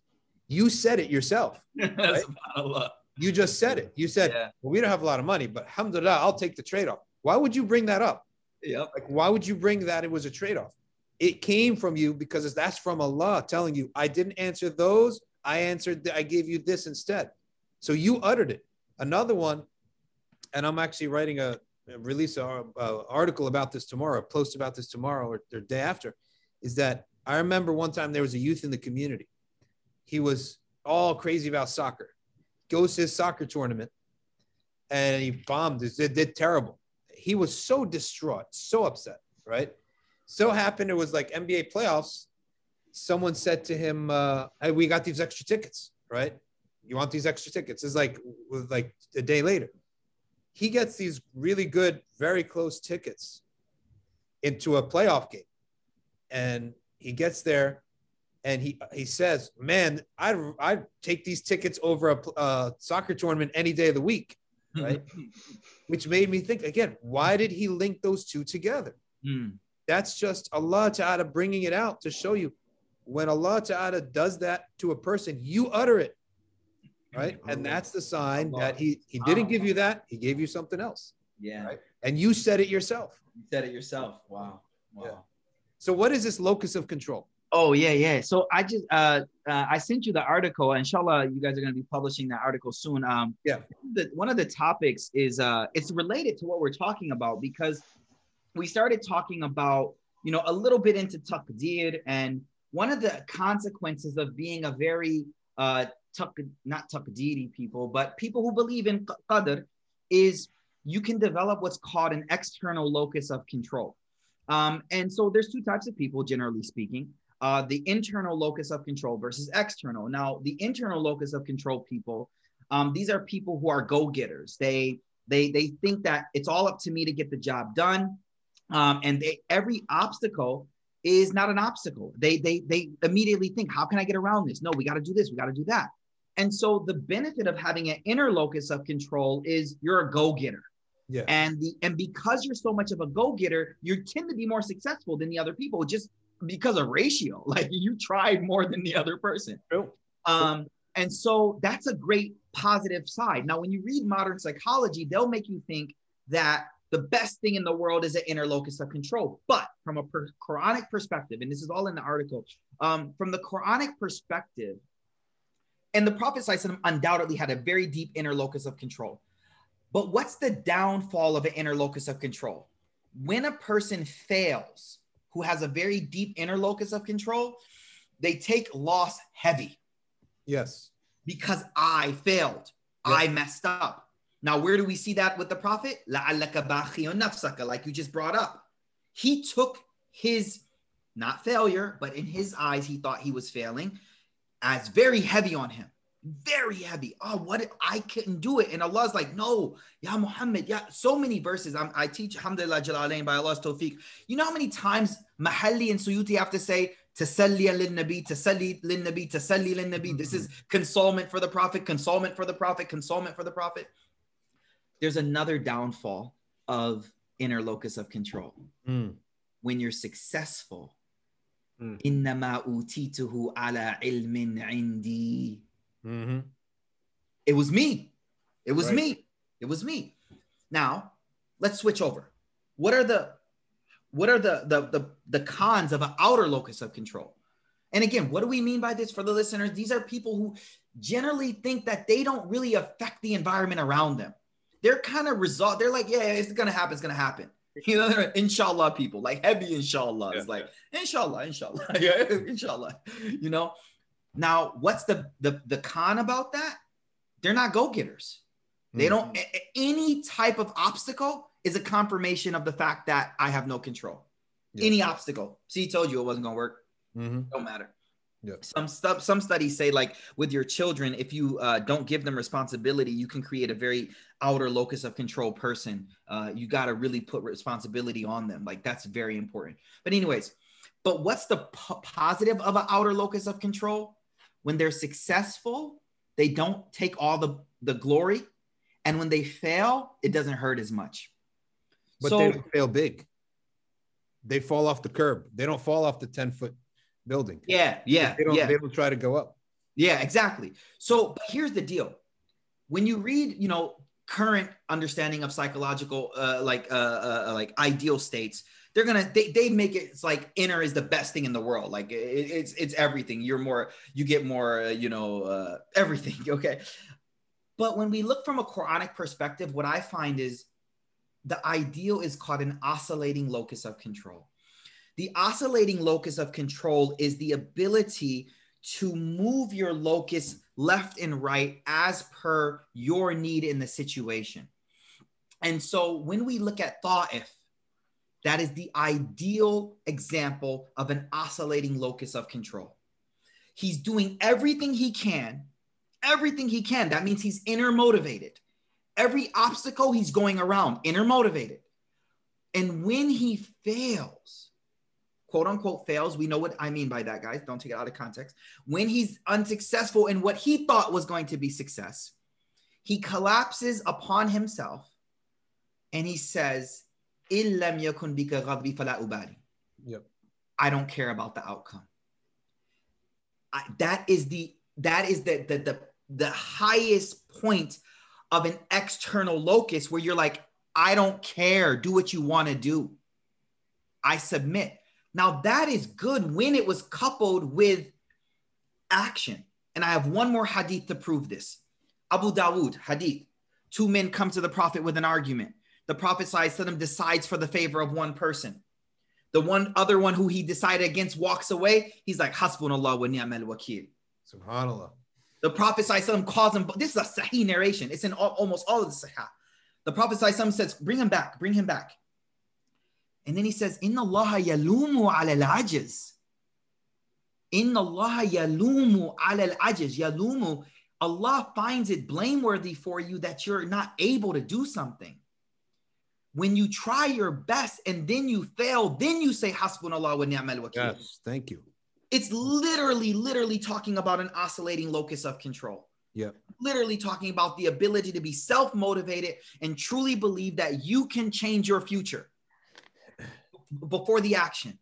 You said it yourself. Subhanallah. You just said it. You said, Yeah. Well, we don't have a lot of money, but alhamdulillah, I'll take the trade-off. Why would you bring that up? Yeah. Like, why would you bring that? It was a trade off. It came from you because that's from Allah telling you, I didn't answer those. I answered, I gave you this instead. So you uttered it. Another one, and I'm actually writing a, release a, a article about this tomorrow, a post about this tomorrow or the day after, is that I remember one time there was a youth in the community. He was all crazy about soccer. Goes to his soccer tournament and he bombed. It did terrible he was so distraught, so upset, right? So happened it was like NBA playoffs. Someone said to him, uh, "Hey, we got these extra tickets, right? You want these extra tickets?" It's like like a day later, he gets these really good, very close tickets into a playoff game, and he gets there, and he he says, "Man, I I'd take these tickets over a uh, soccer tournament any day of the week." Right. which made me think again, why did he link those two together? Mm. That's just Allah Ta'ala bringing it out to show you when Allah Ta'ala does that to a person, you utter it. right? And that's the sign that he he didn't give you that. He gave you something else, Yeah. Right. and you said it yourself. You said it yourself. Wow. Wow. Yeah. So what is this locus of control? Oh yeah, yeah. So I just uh, uh I sent you the article. Inshallah, you guys are gonna be publishing that article soon. Um, Yeah. The, one of the topics is uh, it's related to what we're talking about because we started talking about you know a little bit into taqdeer and one of the consequences of being a very uh not taqdeeri people, but people who believe in qadr is you can develop what's called an external locus of control. Um, and so there's two types of people, generally speaking uh, the internal locus of control versus external. Now, the internal locus of control people, um, these are people who are go-getters. They they they think that it's all up to me to get the job done, um, and they, every obstacle is not an obstacle. They they they immediately think, how can I get around this? No, we got to do this. We got to do that. And so the benefit of having an inner locus of control is you're a go-getter. Yeah. And the and because you're so much of a go-getter, you tend to be more successful than the other people just because of ratio. Like you tried more than the other person. True. Um, and so that's a great positive side. Now, when you read modern psychology, they'll make you think that the best thing in the world is an inner locus of control. But from a per- Quranic perspective, and this is all in the article, um, from the Quranic perspective, and the Prophet undoubtedly had a very deep inner locus of control. But what's the downfall of an inner locus of control? When a person fails, who has a very deep inner locus of control, they take loss heavy Yes. because I failed. I messed up. Now, where do we see that with the prophet? Like you just brought up. He took his, not failure, but in his eyes, he thought he was failing as very heavy on him. Very heavy. Oh, what? I couldn't do it. And Allah's like, no, Ya Muhammad. Yeah, so many verses. I'm, i teach, alhamdulillah, jalalain by Allah's tawfiq. You know how many times Mahalli and Suyuti have to say, tasalli lin Nabi, Tasalli lin Nabi, Tasalli lin Nabi. This is consolement for the Prophet, consolement for the Prophet, consolement for the Prophet There's another downfall of inner locus of control. Mm. When you're successful, Mm. إنما أوتيته على علم عندي. Mhm. It was me. It was Right. me. It was me. Now, let's switch over. What are the what are the the the, the cons of an outer locus of control? And again, what do we mean by this for the listeners? These are people who generally think that they don't really affect the environment around them. They're kind of result. They're like, yeah, it's gonna happen. It's gonna happen. You know, they're inshallah people, like heavy inshallah. It's like inshallah, inshallah, yeah, inshallah. You know. Now, what's the the the con about that? They're not go getters. They Mm. don't. a- a- Any type of obstacle is a confirmation of the fact that I have no control. Yeah. Any obstacle. See, he told you it wasn't gonna work. Mhm. Don't matter. Yeah. Some stuff. Some studies say like with your children, if you uh, don't give them responsibility, you can create a very outer locus of control person. Uh, you got to really put responsibility on them. Like that's very important. But anyways, but what's the po- positive of an outer locus of control? When they're successful, they don't take all the the glory, and when they fail, it doesn't hurt as much. But so they don't fail big. They fall off the curb. They don't fall off the 10 foot building. yeah, yeah, They don't, yeah. they don't try to go up. Yeah, exactly. So but here's the deal. When you read, you know, current understanding of psychological uh, like uh, uh like ideal states, they're gonna they, they make it it's like inner is the best thing in the world. Like it, it's it's everything. You're more you get more uh, you know uh, everything. Okay. But when we look from a Quranic perspective, what I find is the ideal is called an oscillating locus of control. The oscillating locus of control is the ability to move your locus left and right as per your need in the situation. And so when we look at Ta'if, that is the ideal example of an oscillating locus of control. He's doing everything he can, everything he can. That means he's inner motivated. Every obstacle he's going around, inner motivated. And when he fails, quote unquote fails, we know what I mean by that, guys. Don't take it out of context. When he's unsuccessful in what he thought was going to be success, he collapses upon himself and he says, yep. I don't care about the outcome. I, that is the that is the, the the the highest point of an external locus where you're like, I don't care. Do what you want to do. I submit. Now that is good when it was coupled with action. And I have one more hadith to prove this. Abu Dawood, hadith. Two men come to the Prophet with an argument. The Prophet ﷺ decides for the favor of one person. The one other one who he decided against walks away. He's like, Hasbunallah wa ni'mal wakil. Subhanallah. The Prophet ﷺ calls him, this is a Sahih narration. It's in all, almost all of the Sahih. The Prophet ﷺ says, bring him back, bring him back. And then he says, Inna Allah yalumu ala al-ajiz. Inna Allah yalumu ala al-ajiz. Yalumu, Allah finds it blameworthy for you that you're not able to do something. When you try your best and then you fail, then you say hasbunallah wa ni'mal wakil. Yes, thank you. It's literally, literally talking about an oscillating locus of control. Yeah. Literally talking about the ability to be self motivated and truly believe that you can change your future before the action.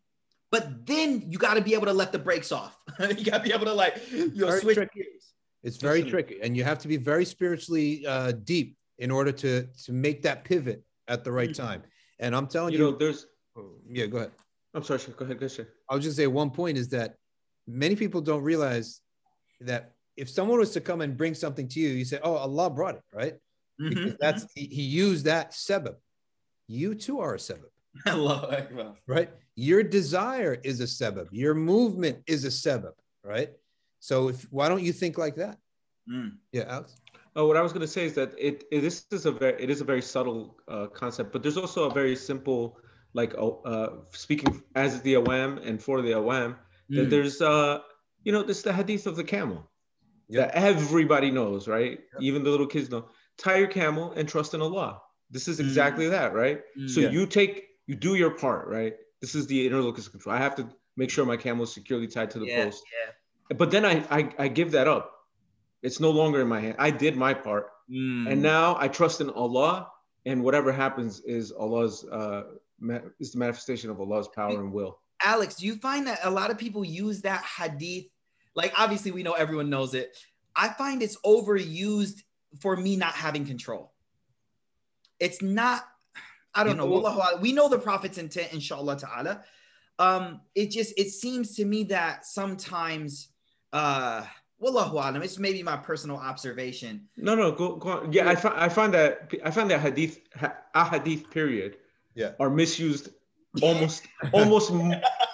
But then you got to be able to let the brakes off. you got to be able to like you know, Very switch tricky. gears. It's very Listen. tricky, and you have to be very spiritually uh, deep in order to to make that pivot at the right time. And I'm telling You you, know, there's. yeah, go ahead. I'm sorry. Shah, Go ahead. Go ahead. Shah. I was just say one point is that many people don't realize that if someone was to come and bring something to you, you say, "Oh, Allah brought it," right? Because Mhm. that's he, he used that sebab. You too are a sebab, Allahu Akbar. right? Your desire is a sebab. Your movement is a sebab, right? So if why don't you think like that? Mm. Yeah, Alex. Oh, what I was going to say is that it, it this is a very it is a very subtle uh, concept, but there's also a very simple like uh, uh, speaking as the awam and for the awam. That Mm. there's uh you know this is the hadith of the camel Yeah. that everybody knows, right? Even the little kids know. Tie your camel and trust in Allah. This is exactly that, right? So Yeah. you take you do your part, right? This is the inner locus of control. I have to make sure my camel is securely tied to the Yeah, post. yeah. But then I, I I give that up. It's no longer in my hand. I did my part. Mm. And now I trust in Allah, and whatever happens is Allah's uh, ma- is the manifestation of Allah's power and will. Alex, do you find that a lot of people use that hadith? Like, obviously, we know everyone knows it. I find it's overused for me not having control. It's not, I don't know. People- Wallahu. We know the Prophet's intent, inshallah ta'ala. Um, it just, it seems to me that sometimes, uh, Wallahu a'lam, it's maybe my personal observation. No, no, go, go on. Yeah, I find I find that I find that hadith ha, a hadith period Yeah. are misused almost almost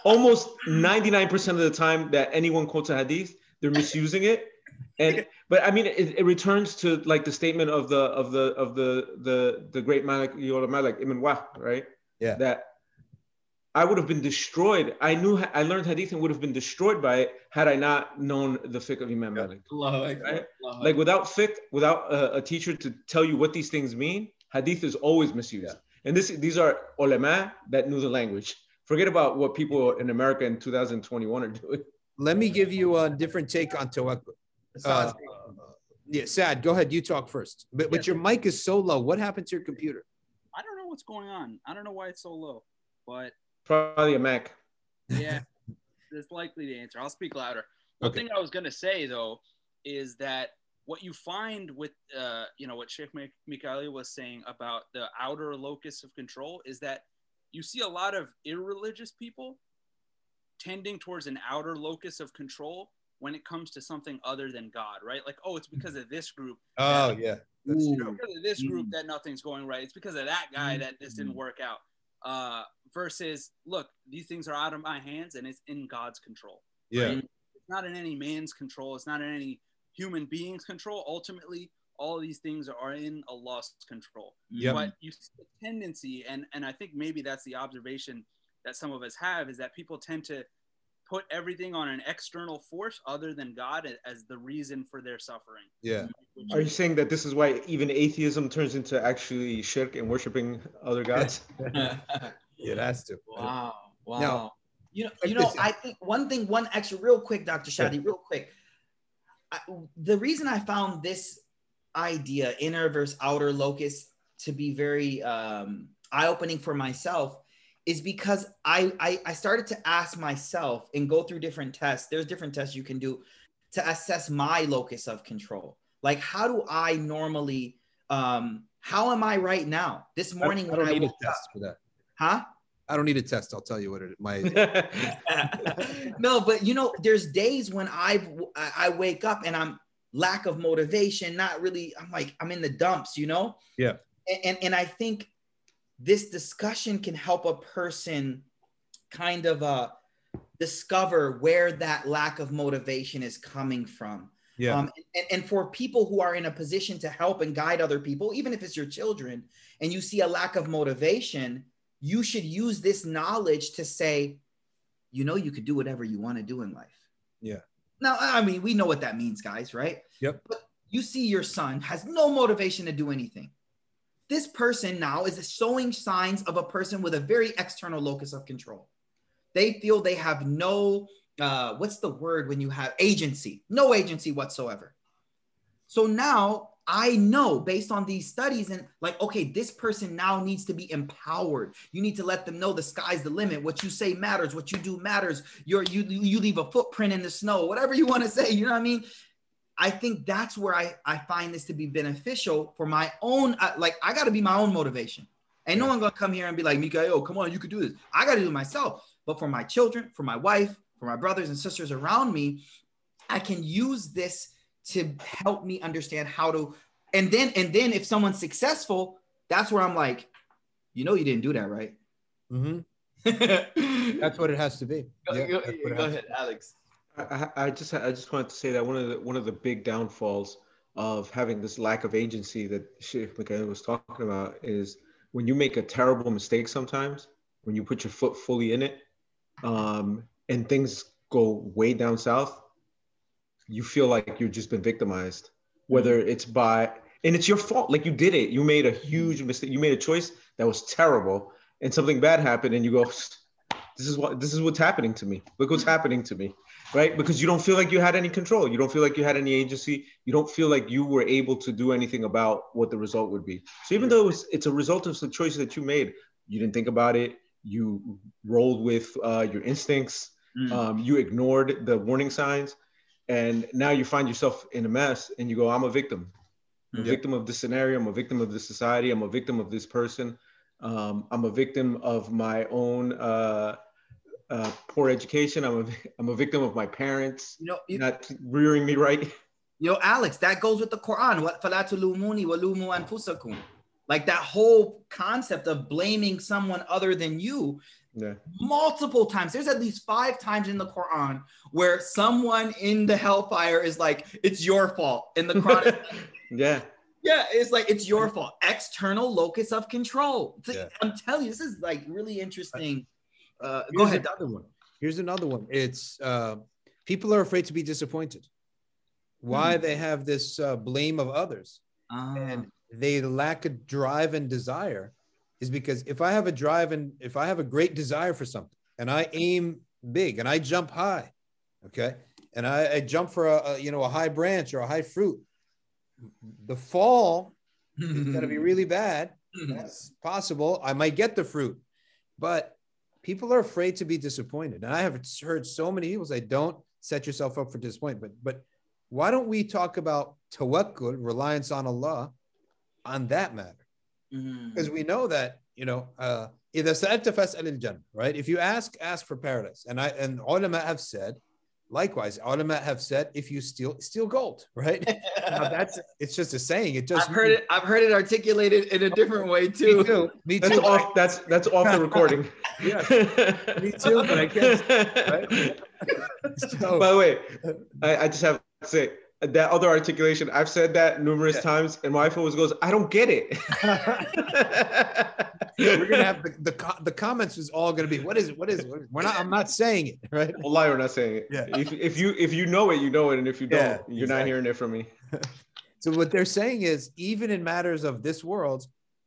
almost 99% of the time that anyone quotes a hadith, they're misusing it. And but I mean it, it returns to like the statement of the of the of the the the great Malik Yola Malik Ibn Wahb, right? Yeah. That I would have been destroyed. I knew I learned hadith and would have been destroyed by it had I not known the fiqh of Imam Malik. Right? Like without fiqh, without a, a teacher to tell you what these things mean, hadith is always misused. And this these are ulama that knew the language. Forget about what people in America in 2021 are doing. Let me give you a different take on tawakkul. Uh, yeah, Sad, go ahead. You talk first. But, but your mic is so low. What happened to your computer? I don't know what's going on. I don't know why it's so low, but Probably a Mac. yeah, it's likely the answer. I'll speak louder. The Okay. thing I was gonna say though is that what you find with uh, you know what Sheikh Mi- was saying about the outer locus of control is that you see a lot of irreligious people tending towards an outer locus of control when it comes to something other than God, right? Like, oh, it's mm-hmm. because of this group. Oh, yeah. That's Ooh. true. because of this group mm-hmm. that nothing's going right. It's because of that guy that this didn't mm-hmm. work out. Uh, versus, look, these things are out of my hands and it's in God's control. Yeah. right? It's not in any man's control. It's not in any human being's control. Ultimately, all of these things are in Allah's control. Yep. But you see a tendency, and and I think maybe that's the observation that some of us have is that people tend to put everything on an external force other than God as the reason for their suffering. Yeah. Are you saying that this is why even atheism turns into actually shirk and worshiping other gods? It has to. Wow. Wow. Now, you know, you know. I think one thing, one extra, real quick, Dr. Shadi, real quick. I, the reason I found this idea, inner versus outer locus, to be very um, eye-opening for myself is because I, I I started to ask myself and go through different tests. There's different tests you can do to assess my locus of control. Like, how do I normally? Um, how am I right now? This morning I when don't I need a woke up, test for that. huh? I don't need a test. I'll tell you what it my no, but you know, there's days when I've I I wake up and I'm lack of motivation, not really. I'm like I'm in the dumps, you know. Yeah. And and, and I think this discussion can help a person kind of uh discover where that lack of motivation is coming from. yeah. Um, and, and for people who are in a position to help and guide other people, even if it's your children, and you see a lack of motivation, you should use this knowledge to say, you know, you could do whatever you want to do in life. Yeah. Now, I mean, we know what that means, guys, right? Yep. But you see your son has no motivation to do anything. This person now is showing signs of a person with a very external locus of control. They feel they have no, uh, what's the word when you have agency? No agency whatsoever. So now I know based on these studies and like, okay, this person now needs to be empowered. You need to let them know the sky's the limit. What you say matters. What you do matters. You're, you you leave a footprint in the snow. Whatever you want to say. You know what I mean? I think that's where I I find this to be beneficial for my own. uh, Like I got to be my own motivation. Ain't no one gonna come here and be like, Mika, oh, come on, you could do this. I got to do it myself. But for my children, for my wife, for my brothers and sisters around me, I can use this to help me understand how to and then and then if someone's successful that's where i'm like you know you didn't do that right Mm-hmm. that's That's what it has to be. go, Yeah, go- that's what it go ahead alex I, I just I just wanted to say that one of the one of the big downfalls of having this lack of agency that Sheikh Mikaeel was talking about is when you make a terrible mistake sometimes, when you put your foot fully in it, um, and things go way down south, you feel like you've just been victimized. Whether it's by and it's your fault, like you did it, you made a huge mistake, you made a choice that was terrible, and something bad happened, and you go, this is what this is what's happening to me. Look what's happening to me right? Because you don't feel like you had any control. You don't feel like you had any agency. You don't feel like you were able to do anything about what the result would be. So even though it's, it's a result of the choices that you made, you didn't think about it. You rolled with uh, your instincts. Mm. Um, you ignored the warning signs, and now you find yourself in a mess. And you go, "I'm a victim. I'm a Yeah. victim of this scenario. I'm a victim of this society. I'm a victim of this person. Um, I'm a victim of my own." Uh, uh, poor education. I'm a, I'm a victim of my parents you know, you, not rearing me right. You know, Alex, that goes with the Quran. What Like that whole concept of blaming someone other than you. Yeah. Multiple times. There's at least five times in the Quran where someone in the hellfire is like, it's your fault. in the Quran Yeah. Yeah, it's like it's your fault. External locus of control. Yeah. I'm telling you, this is like really interesting uh, Here's go ahead. Another one. Here's another one. It's uh, people are afraid to be disappointed. Why Hmm. they have this uh, blame of others Ah, and they lack a drive and desire is because if I have a drive and if I have a great desire for something and I aim big and I jump high, okay, and I, I jump for a, a you know a high branch or a high fruit, the fall is going to be really bad. That's possible. I might get the fruit, but people are afraid to be disappointed. And I have heard so many people say, don't set yourself up for disappointment. But, but why don't we talk about tawakkul, reliance on Allah, on that matter? Mm-hmm. Because mm-hmm. we know that, you know, uh, right? If you ask, ask for paradise. And I and ulama have said likewise, ulama have said, if you steal, steal gold, right? Now that's it's just a saying. It just I've heard it. I've heard it articulated in a different way too. Me too. too. Me That's too. off. That's that's off the recording. Yeah. Me too, but I guess, right? So- By the way, I, I just have to say that other articulation. I've said that numerous Yeah. times, and my wife always goes, "I don't get it." We're gonna have the, the the comments is all gonna be what is it? What is it? What is it? We're not. I'm not saying it, right? Well, lie, we're not saying it. Yeah. If, if you if you know it, you know it, and if you don't, Yeah, you're not hearing it from me. So what they're saying is, even in matters of this world,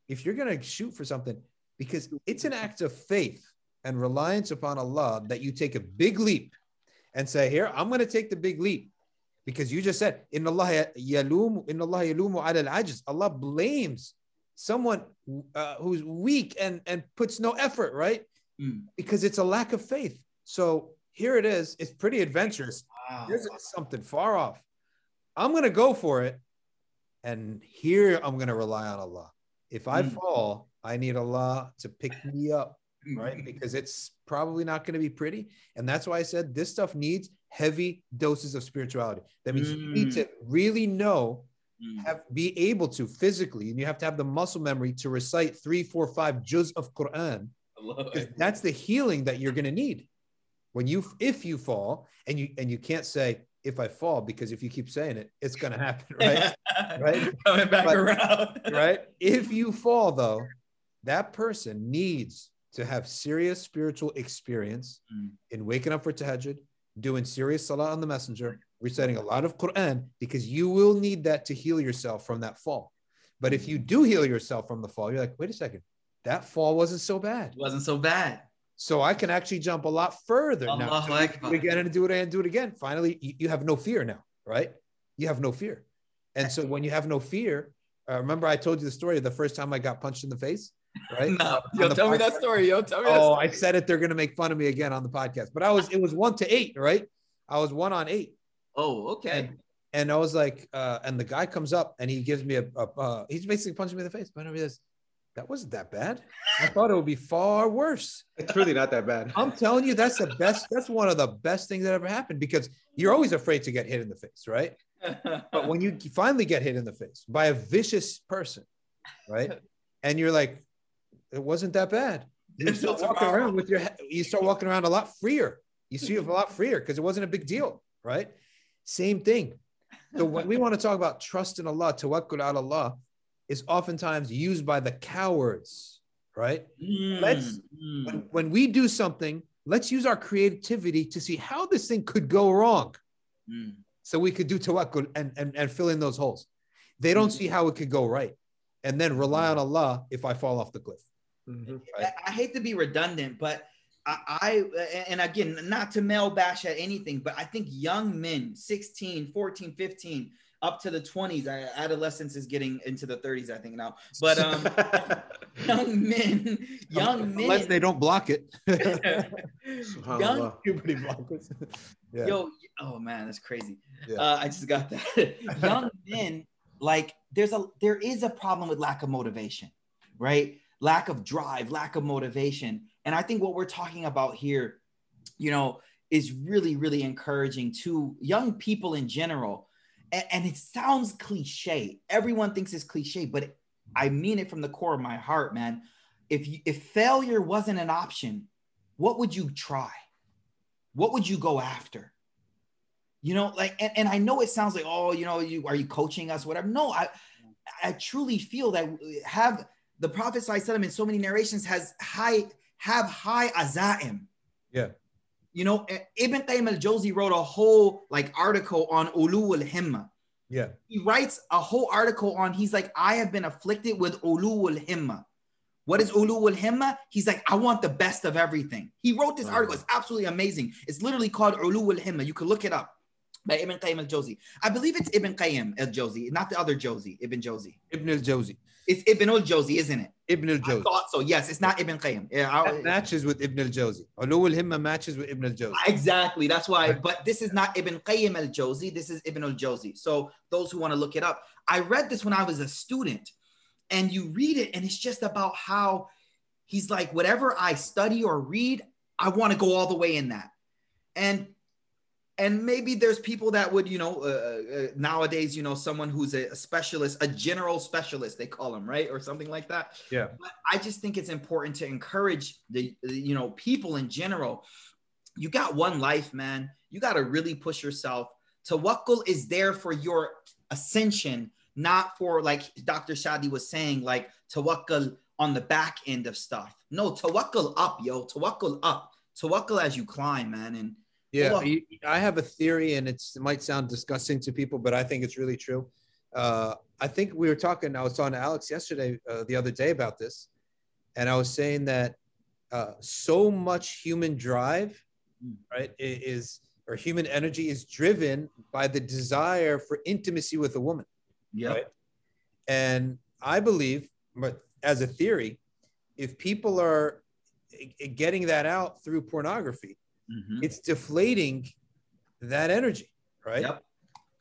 if you're gonna shoot for something, because it's an act of faith and reliance upon Allah that you take a big leap and say, "Here, I'm gonna take the big leap." Because you just said, "In Allah yalum, in Allah yalumu ala al-ajiz." Allah blames someone uh, who's weak and and puts no effort, right? Mm. Because it's a lack of faith. So here it is. It's pretty adventurous. Wow. Here's something far off. I'm gonna go for it, and here I'm going to rely on Allah. If I Mm. fall, I need Allah to pick me up, right? Because it's probably not going to be pretty. And that's why I said this stuff needs heavy doses of spirituality. That means you need to really know, Mm. have be able to physically, and you have to have the muscle memory to recite three, four, five juz of Quran. That's the healing that you're going to need when you if you fall and you and you can't say if I fall because if you keep saying it, it's going to happen, right? right? Coming back But- around. right? If you fall, though, that person needs to have serious spiritual experience Mm. in waking up for tahajjud, doing serious salah on the messenger, reciting a lot of Quran, because you will need that to heal yourself from that fall. But if you do heal yourself from the fall, you're like, wait a second, that fall wasn't so bad. It wasn't so bad. So I can actually jump a lot further now. Allahu Do again and do it and do it again. Finally, you, you have no fear now, right? You have no fear. And so when you have no fear, uh, remember I told you the story of the first time I got punched in the face, right? No, On yo, the tell me that podcast? story. Yo, tell me that Oh, story. I said it. They're gonna make fun of me again on the podcast. But I was it was one to eight, right? I was one on eight. Oh, okay. And, and I was like, uh, and the guy comes up and he gives me a, a uh, he's basically punching me in the face. But I realized that wasn't that bad. I thought it would be far worse. It's really not that bad. I'm telling you, that's the best. That's one of the best things that ever happened because you're always afraid to get hit in the face, right? But when you finally get hit in the face by a vicious person, right? And you're like, it wasn't that bad. You start walking around with your, you start walking around a lot freer. You see a lot freer because it wasn't a big deal, right? Same thing. So when we want to talk about trust in Allah, tawakkul ala Allah, is oftentimes used by the cowards, right? Let's- Mm, when, when we do something, let's use our creativity to see how this thing could go wrong mm. so we could do tawakkul and, and, and fill in those holes. They don't see how it could go right. And then rely on Allah if I fall off the cliff. Mhm. I, I hate to be redundant, but I, I and again, not to male bash at anything, but I think young men, 16, 14, 15, up to the 20s, I- adolescence is getting into the 30s, I think now. But um, young men, young Unless men, they don't block it. Young Puberty blockers. yeah. Yo, oh man, that's crazy. Yeah. Uh, I just got that. Young men, like there's a there is a problem with lack of motivation, right? Lack of drive, lack of motivation. And I think what we're talking about here, you know, is really, really encouraging to young people in general. And, and it sounds cliche. Everyone thinks it's cliche, but I mean it from the core of my heart, man. If you, if failure wasn't an option, what would you try? What would you go after? You know, like, and, and I know it sounds like, oh, you know, you are you coaching us, whatever. No, I I truly feel that have the Prophet Sallallahu in so many narrations has high have high azaim. Yeah. You know, eh, Ibn Qayyim al-Jawzi wrote a whole like article on ulu al-himma. Yeah. He writes a whole article on he's like I have been afflicted with ulu al-himma. What is ulu al-himma? He's like I want the best of everything. He wrote this article. It's absolutely amazing. It's literally called ulu al-himma. You can look it up by Ibn Qayyim al-Jawzi. I believe it's Ibn Qayyim al-Jawzi, not the other Jawzi, Ibn Jawzi. Ibn al Jawzi. It's Ibn al-Jawzi, isn't it? Ibn al I thought so. Yes, it's not Ibn Qayyim. Yeah, I- matches with Ibn al Jawzi. Ulu al Himma matches with Ibn al Jawzi. Exactly. That's why. But this is not Ibn Qayyim al Jawzi. This is Ibn al Jawzi. So those who want to look it up, I read this when I was a student, and you read it, and it's just about how he's like, whatever I study or read, I want to go all the way in that, and and maybe there's people that would, you know, uh, uh, nowadays, you know, someone who's a specialist, a general specialist, they call them, right, or something like that. Yeah. But I just think it's important to encourage the, the, you know, people in general. You got one life, man. You got to really push yourself. Tawakkul is there for your ascension, not for like Dr. Shadi was saying, like tawakkul on the back end of stuff. No, tawakkul up, yo. Tawakkul up. Tawakkul as you climb, man. And Yeah, you- I have a theory, and it's, it might sound disgusting to people, but I think it's really true. Uh, I think we were talking. I was talking to Alex yesterday, uh, the other day, about this, and I was saying that uh, so much human drive, Mm. right, is or human energy is driven by the desire for intimacy with a woman. yeah, Right. And I believe, but as a theory, if people are i- i- getting that out through pornography, Mhm. it's deflating that energy, right? Yep.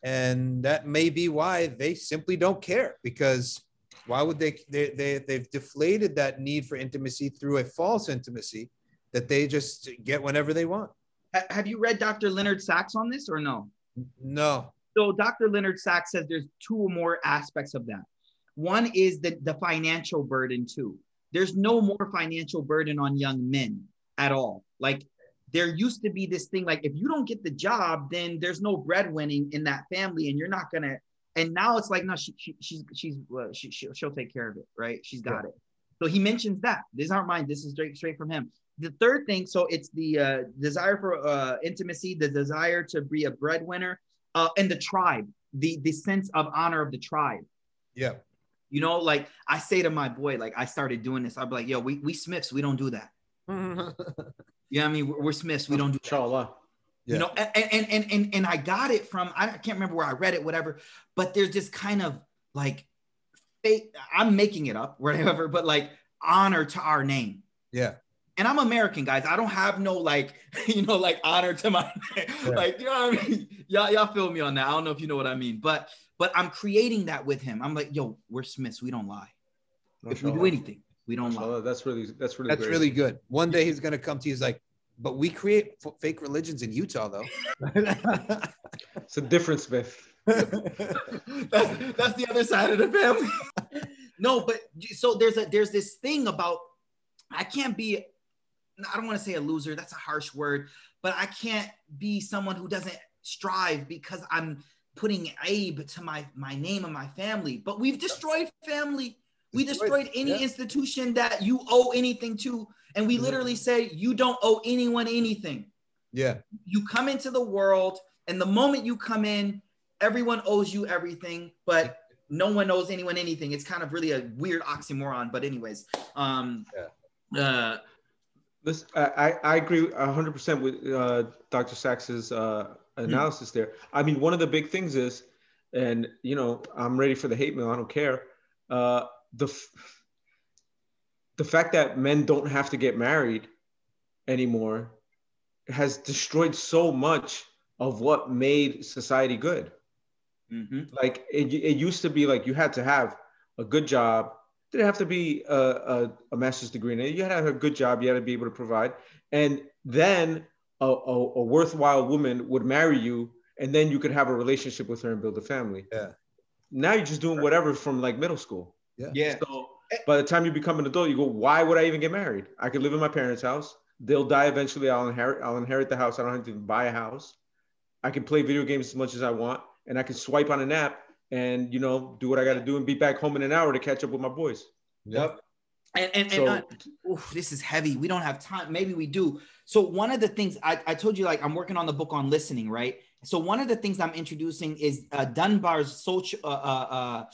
and that may be why they simply don't care because why would they, they, they they've deflated that need for intimacy through a false intimacy that they just get whenever they want Have you read Dr. Leonard Sax on this or no? no So Dr. Leonard Sax says there's two or more aspects of that. One is the, the financial burden too. There's no more financial burden on young men at all. Like there used to be this thing like if you don't get the job, then there's no breadwinning in that family, and you're not gonna. And now it's like no, she, she she's she's uh, she, she'll, she'll take care of it, right? She's got it. So he mentions that. These aren't mine. This is straight straight from him. The third thing, so it's the uh, desire for uh, intimacy, the desire to be a breadwinner, uh, and the tribe, the the sense of honor of the tribe. yeah You know, like I say to my boy, like I started doing this. I'd be like, yo, we we Smiths, we don't do that. Mm-hmm. You know what I mean? We're, we're Smiths, we don't do that. Inshallah. Yeah. You know, and, and and and and I got it from I can't remember where I read it, whatever. But there's this kind of like fake. I'm making it up, whatever. But like honor to our name. yeah And I'm American, guys. I don't have no like, you know, like honor to my Yeah. like, you know what I mean? Y'all, y'all feel me on that. I don't know if you know what I mean, but but I'm creating that with him. I'm like, yo, we're Smiths. We don't lie. If we do Mashallah. anything, we don't lie. Mashallah. That's really that's really that's great. really good one day he's gonna come to you he's like but we create f- fake religions in utah though It's a different Smith. that's that's the other side of the family. no, but so there's a there's this thing about I can't be I don't want to say a loser, that's a harsh word, but I can't be someone who doesn't strive because I'm putting Abe to my my name and my family. But we've destroyed family. We Destroyed, destroyed any yeah. institution that you owe anything to. And we Mhm. literally say you don't owe anyone anything yeah you come into the world and the moment you come in everyone owes you everything but no one owes anyone anything it's kind of really a weird oxymoron but anyways um uh This I, I- I agree hundred percent with uh, Dr. Sax's uh, analysis there. I mean, one of the big things is, and you know, I'm ready for the hate mail. I don't care. Uh, the the fact that men don't have to get married anymore has destroyed so much of what made society good. mhm. Like it, it used to be like you had to have a good job. Didn't have to be a, a, a master's degree in it. You had to have a good job. You had to be able to provide. And then a, a, a worthwhile woman would marry you, and then you could have a relationship with her and build a family. Yeah. Now you're just doing whatever from like middle school. Yeah So by the time you become an adult, you go, why would I even get married? I could live in my parents' house. They'll die eventually. I'll inherit. I'll inherit the house. I don't have to buy a house. I can play video games as much as I want, and I can swipe on an app and you know do what I got to do and be back home in an hour to catch up with my boys. yep and and, and uh, oof, this is heavy we don't have time maybe we do so one of the things I, I told you like i'm working on the book on listening right so one of the things i'm introducing is uh, dunbar's social uh,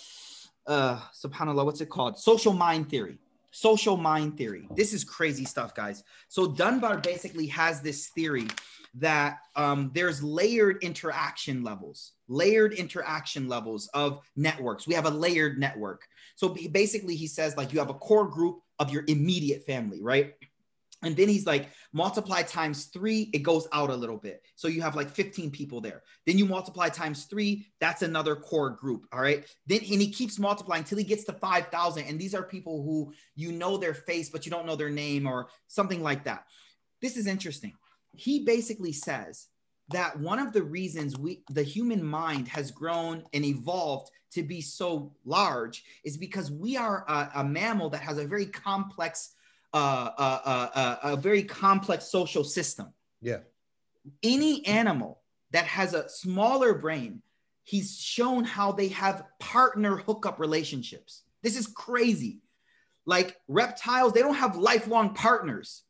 uh, subhanallah what's it called? Social mind theory. Social mind theory. This is crazy stuff guys. So dunbar basically has this theory that um, there's layered interaction levels layered interaction levels of networks. We have a layered network. So basically, he says like you have a core group of your immediate family, right? And then he's like, multiply times three, it goes out a little bit. So you have like 15 people there. Then you multiply times three, that's another core group. All right. Then and he keeps multiplying till he gets to 5,000. And these are people who you know their face, but you don't know their name or something like that. This is interesting. He basically says that one of the reasons we the human mind has grown and evolved to be so large is because we are a, a mammal that has a very complex uh, uh, a very complex social system. Yeah. Any animal that has a smaller brain he's shown how they have partner hookup relationships. This is crazy. Like reptiles they don't have lifelong partners.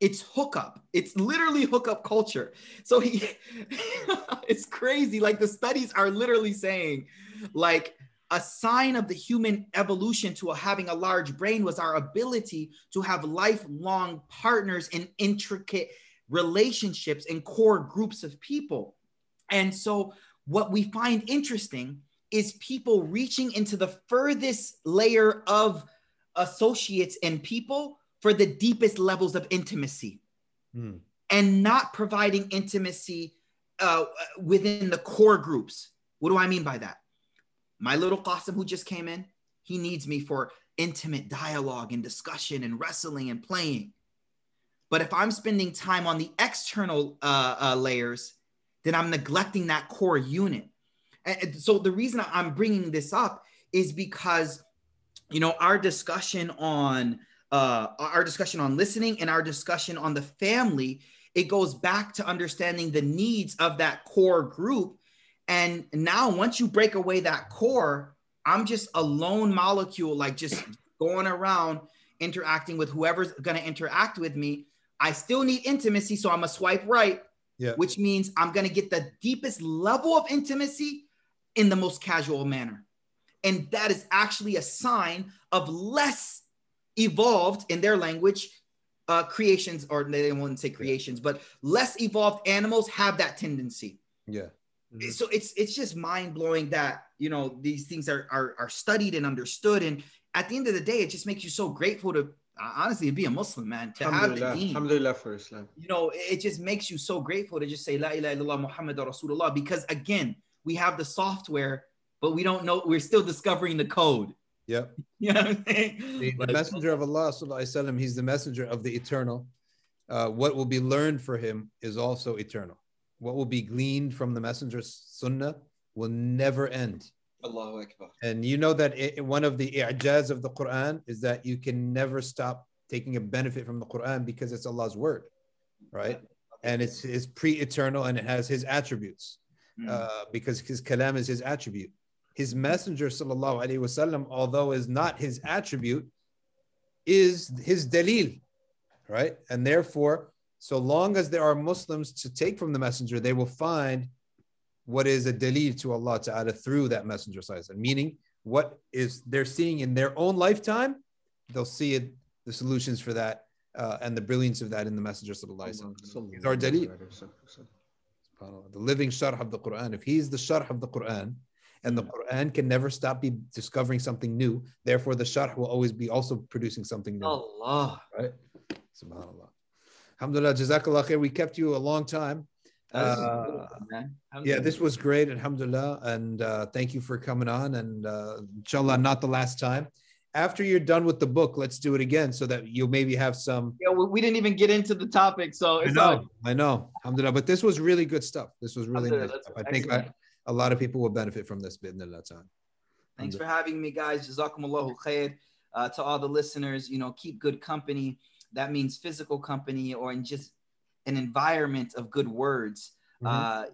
It's hookup. It's literally hookup culture. So he it's crazy. Like the studies are literally saying like a sign of the human evolution to having a large brain was our ability to have lifelong partners in intricate relationships and core groups of people and so what we find interesting is people reaching into the furthest layer of associates and people for the deepest levels of intimacy Hmm. and not providing intimacy uh, within the core groups. What do I mean by that? My little Qasim who just came in, he needs me for intimate dialogue and discussion and wrestling and playing. But if I'm spending time on the external uh, uh, layers, then I'm neglecting that core unit. And so the reason I'm bringing this up is because, you know, our discussion on uh, our discussion on listening and our discussion on the family, it goes back to understanding the needs of that core group. And now, once you break away that core, I'm just a lone molecule, like just going around interacting with whoever's going to interact with me. I still need intimacy, so I'm a swipe right, Yeah. which means I'm going to get the deepest level of intimacy in the most casual manner. And that is actually a sign of less evolved in their language uh, creations, or they won't say creations, but less evolved animals have that tendency. Yeah. So it's it's just mind blowing that you know these things are, are are studied and understood, and at the end of the day, it just makes you so grateful to uh, honestly be a Muslim man to have the Alhamdulillah, deen Alhamdulillah for Islam. you know, it just makes you so grateful to just say La ilaha illallah Muhammad Rasulullah because again, we have the software, but we don't know, we're still discovering the code. Yeah. You know what I'm saying? The, the messenger of Allah, sallallahu alaihi wasallam, he's the messenger of the eternal. Uh, what will be learned for him is also eternal. What will be gleaned from the messenger's sunnah will never end. Allahu Akbar. And you know that it, one of the i'jaz of the Quran is that you can never stop taking a benefit from the Quran because it's Allah's word, right? And it's, it's pre-eternal and it has His attributes Mm. uh, because His kalam is His attribute. His messenger, sallallahu alaihi wasallam, although is not His attribute, is His dalil, right? And therefore, so long as there are Muslims to take from the messenger, they will find what is a dalil to Allah Ta'ala through that messenger, sallallahu alaihi wasallam. meaning what is they're seeing in their own lifetime, they'll see it, the solutions for that uh, and the brilliance of that in the messenger. sallallahu alaihi wasallam. He's our dalil. The living sharh of the Quran. If he's the sharh of the Quran, and the Quran can never stop be discovering something new, therefore the sharh will always be also producing something new. Allah. Right? Subhanallah. Alhamdulillah, Jazakallah khair. We kept you a long time. Uh, yeah, this was great, Alhamdulillah. And uh, thank you for coming on. And uh, inshallah, not the last time. After you're done with the book, let's do it again so that you'll maybe have some. Yeah, we, didn't even get into the topic, so I know, all I know. Alhamdulillah. But this was really good stuff. This was really nice. Stuff. I think I, a lot of people will benefit from this. Bidnillah ta'ala. Thanks for having me, guys. Jazakumullahu khair. Uh, to all the listeners, you know, keep good company that means physical company or in just an environment of good words. Mm-hmm. Uh,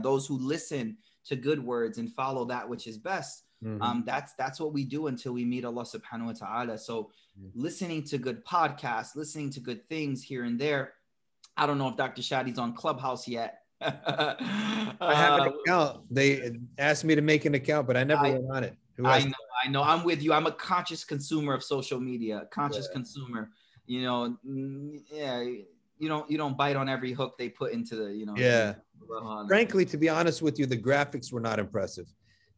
those who listen to good words and follow that which is best. Mm-hmm. Um, that's that's what we do until we meet Allah subhanahu wa ta'ala. So mm-hmm. listening to good podcasts, listening to good things here and there. I don't know if Dr. Shadi's on Clubhouse yet. I have an uh, account. They asked me to make an account, but I never I, went on it. Who I else? know, I know. I'm with you. I'm a conscious consumer of social media, conscious Yeah. consumer. You know, yeah, you don't you don't bite on every hook they put into the, you know. Yeah. Frankly, to be honest with you, the graphics were not impressive.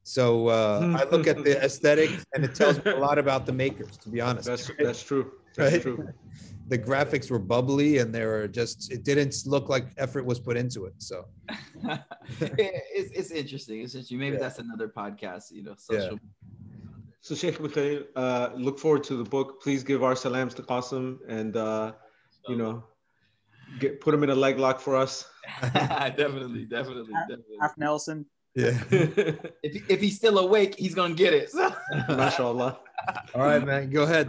So uh, I look at the aesthetics, and it tells me a lot about the makers. To be honest, That's that's true. That's Right? true. The graphics were bubbly, and they were just. It didn't look like effort was put into it. So it's, it's interesting. It's interesting. Maybe Yeah. that's another podcast, you know, social. So Sheikh Mikaeel, uh, look forward to the book. Please give our salams to Qasim and uh, you know get put him in a leg lock for us. definitely, definitely, definitely. Half Nelson. yeah. If, if he's still awake, he's gonna get it. MashaAllah. All right, man. Go ahead.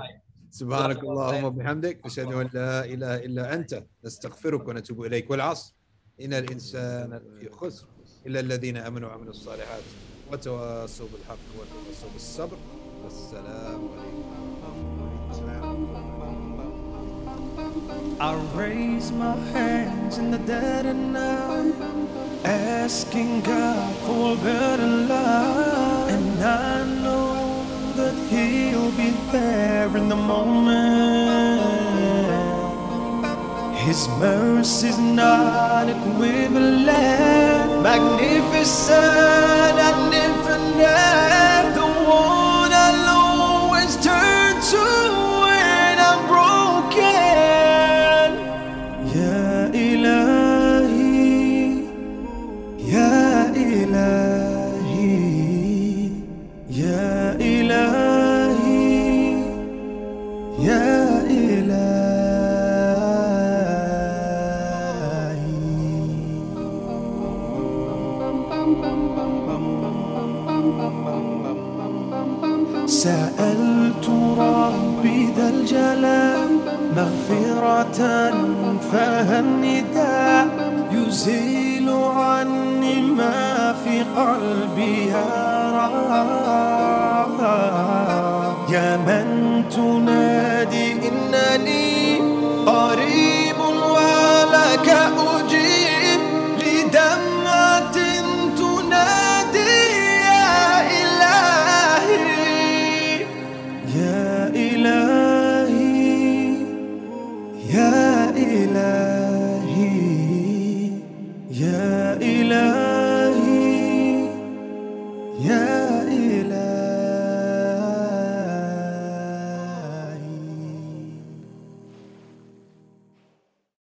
سبحانك اللهم وبحمدك نشهد أن لا إله إلا أنت نستغفرك ونتوب إليك. والعصر إن الإنسان في خسر إلا الذين آمنوا وعملوا الصالحات وتواصوا بالحق وتواصوا بالصبر. والسلام عليكم. I raise my hands in the dead of night, asking God for a better life. And I know that He'll be there in the moment. His mercy's not equivalent, magnificent and infinite. The one مغفرة فها النداء يزيل عني ما في قلبي يرى يا من تنادي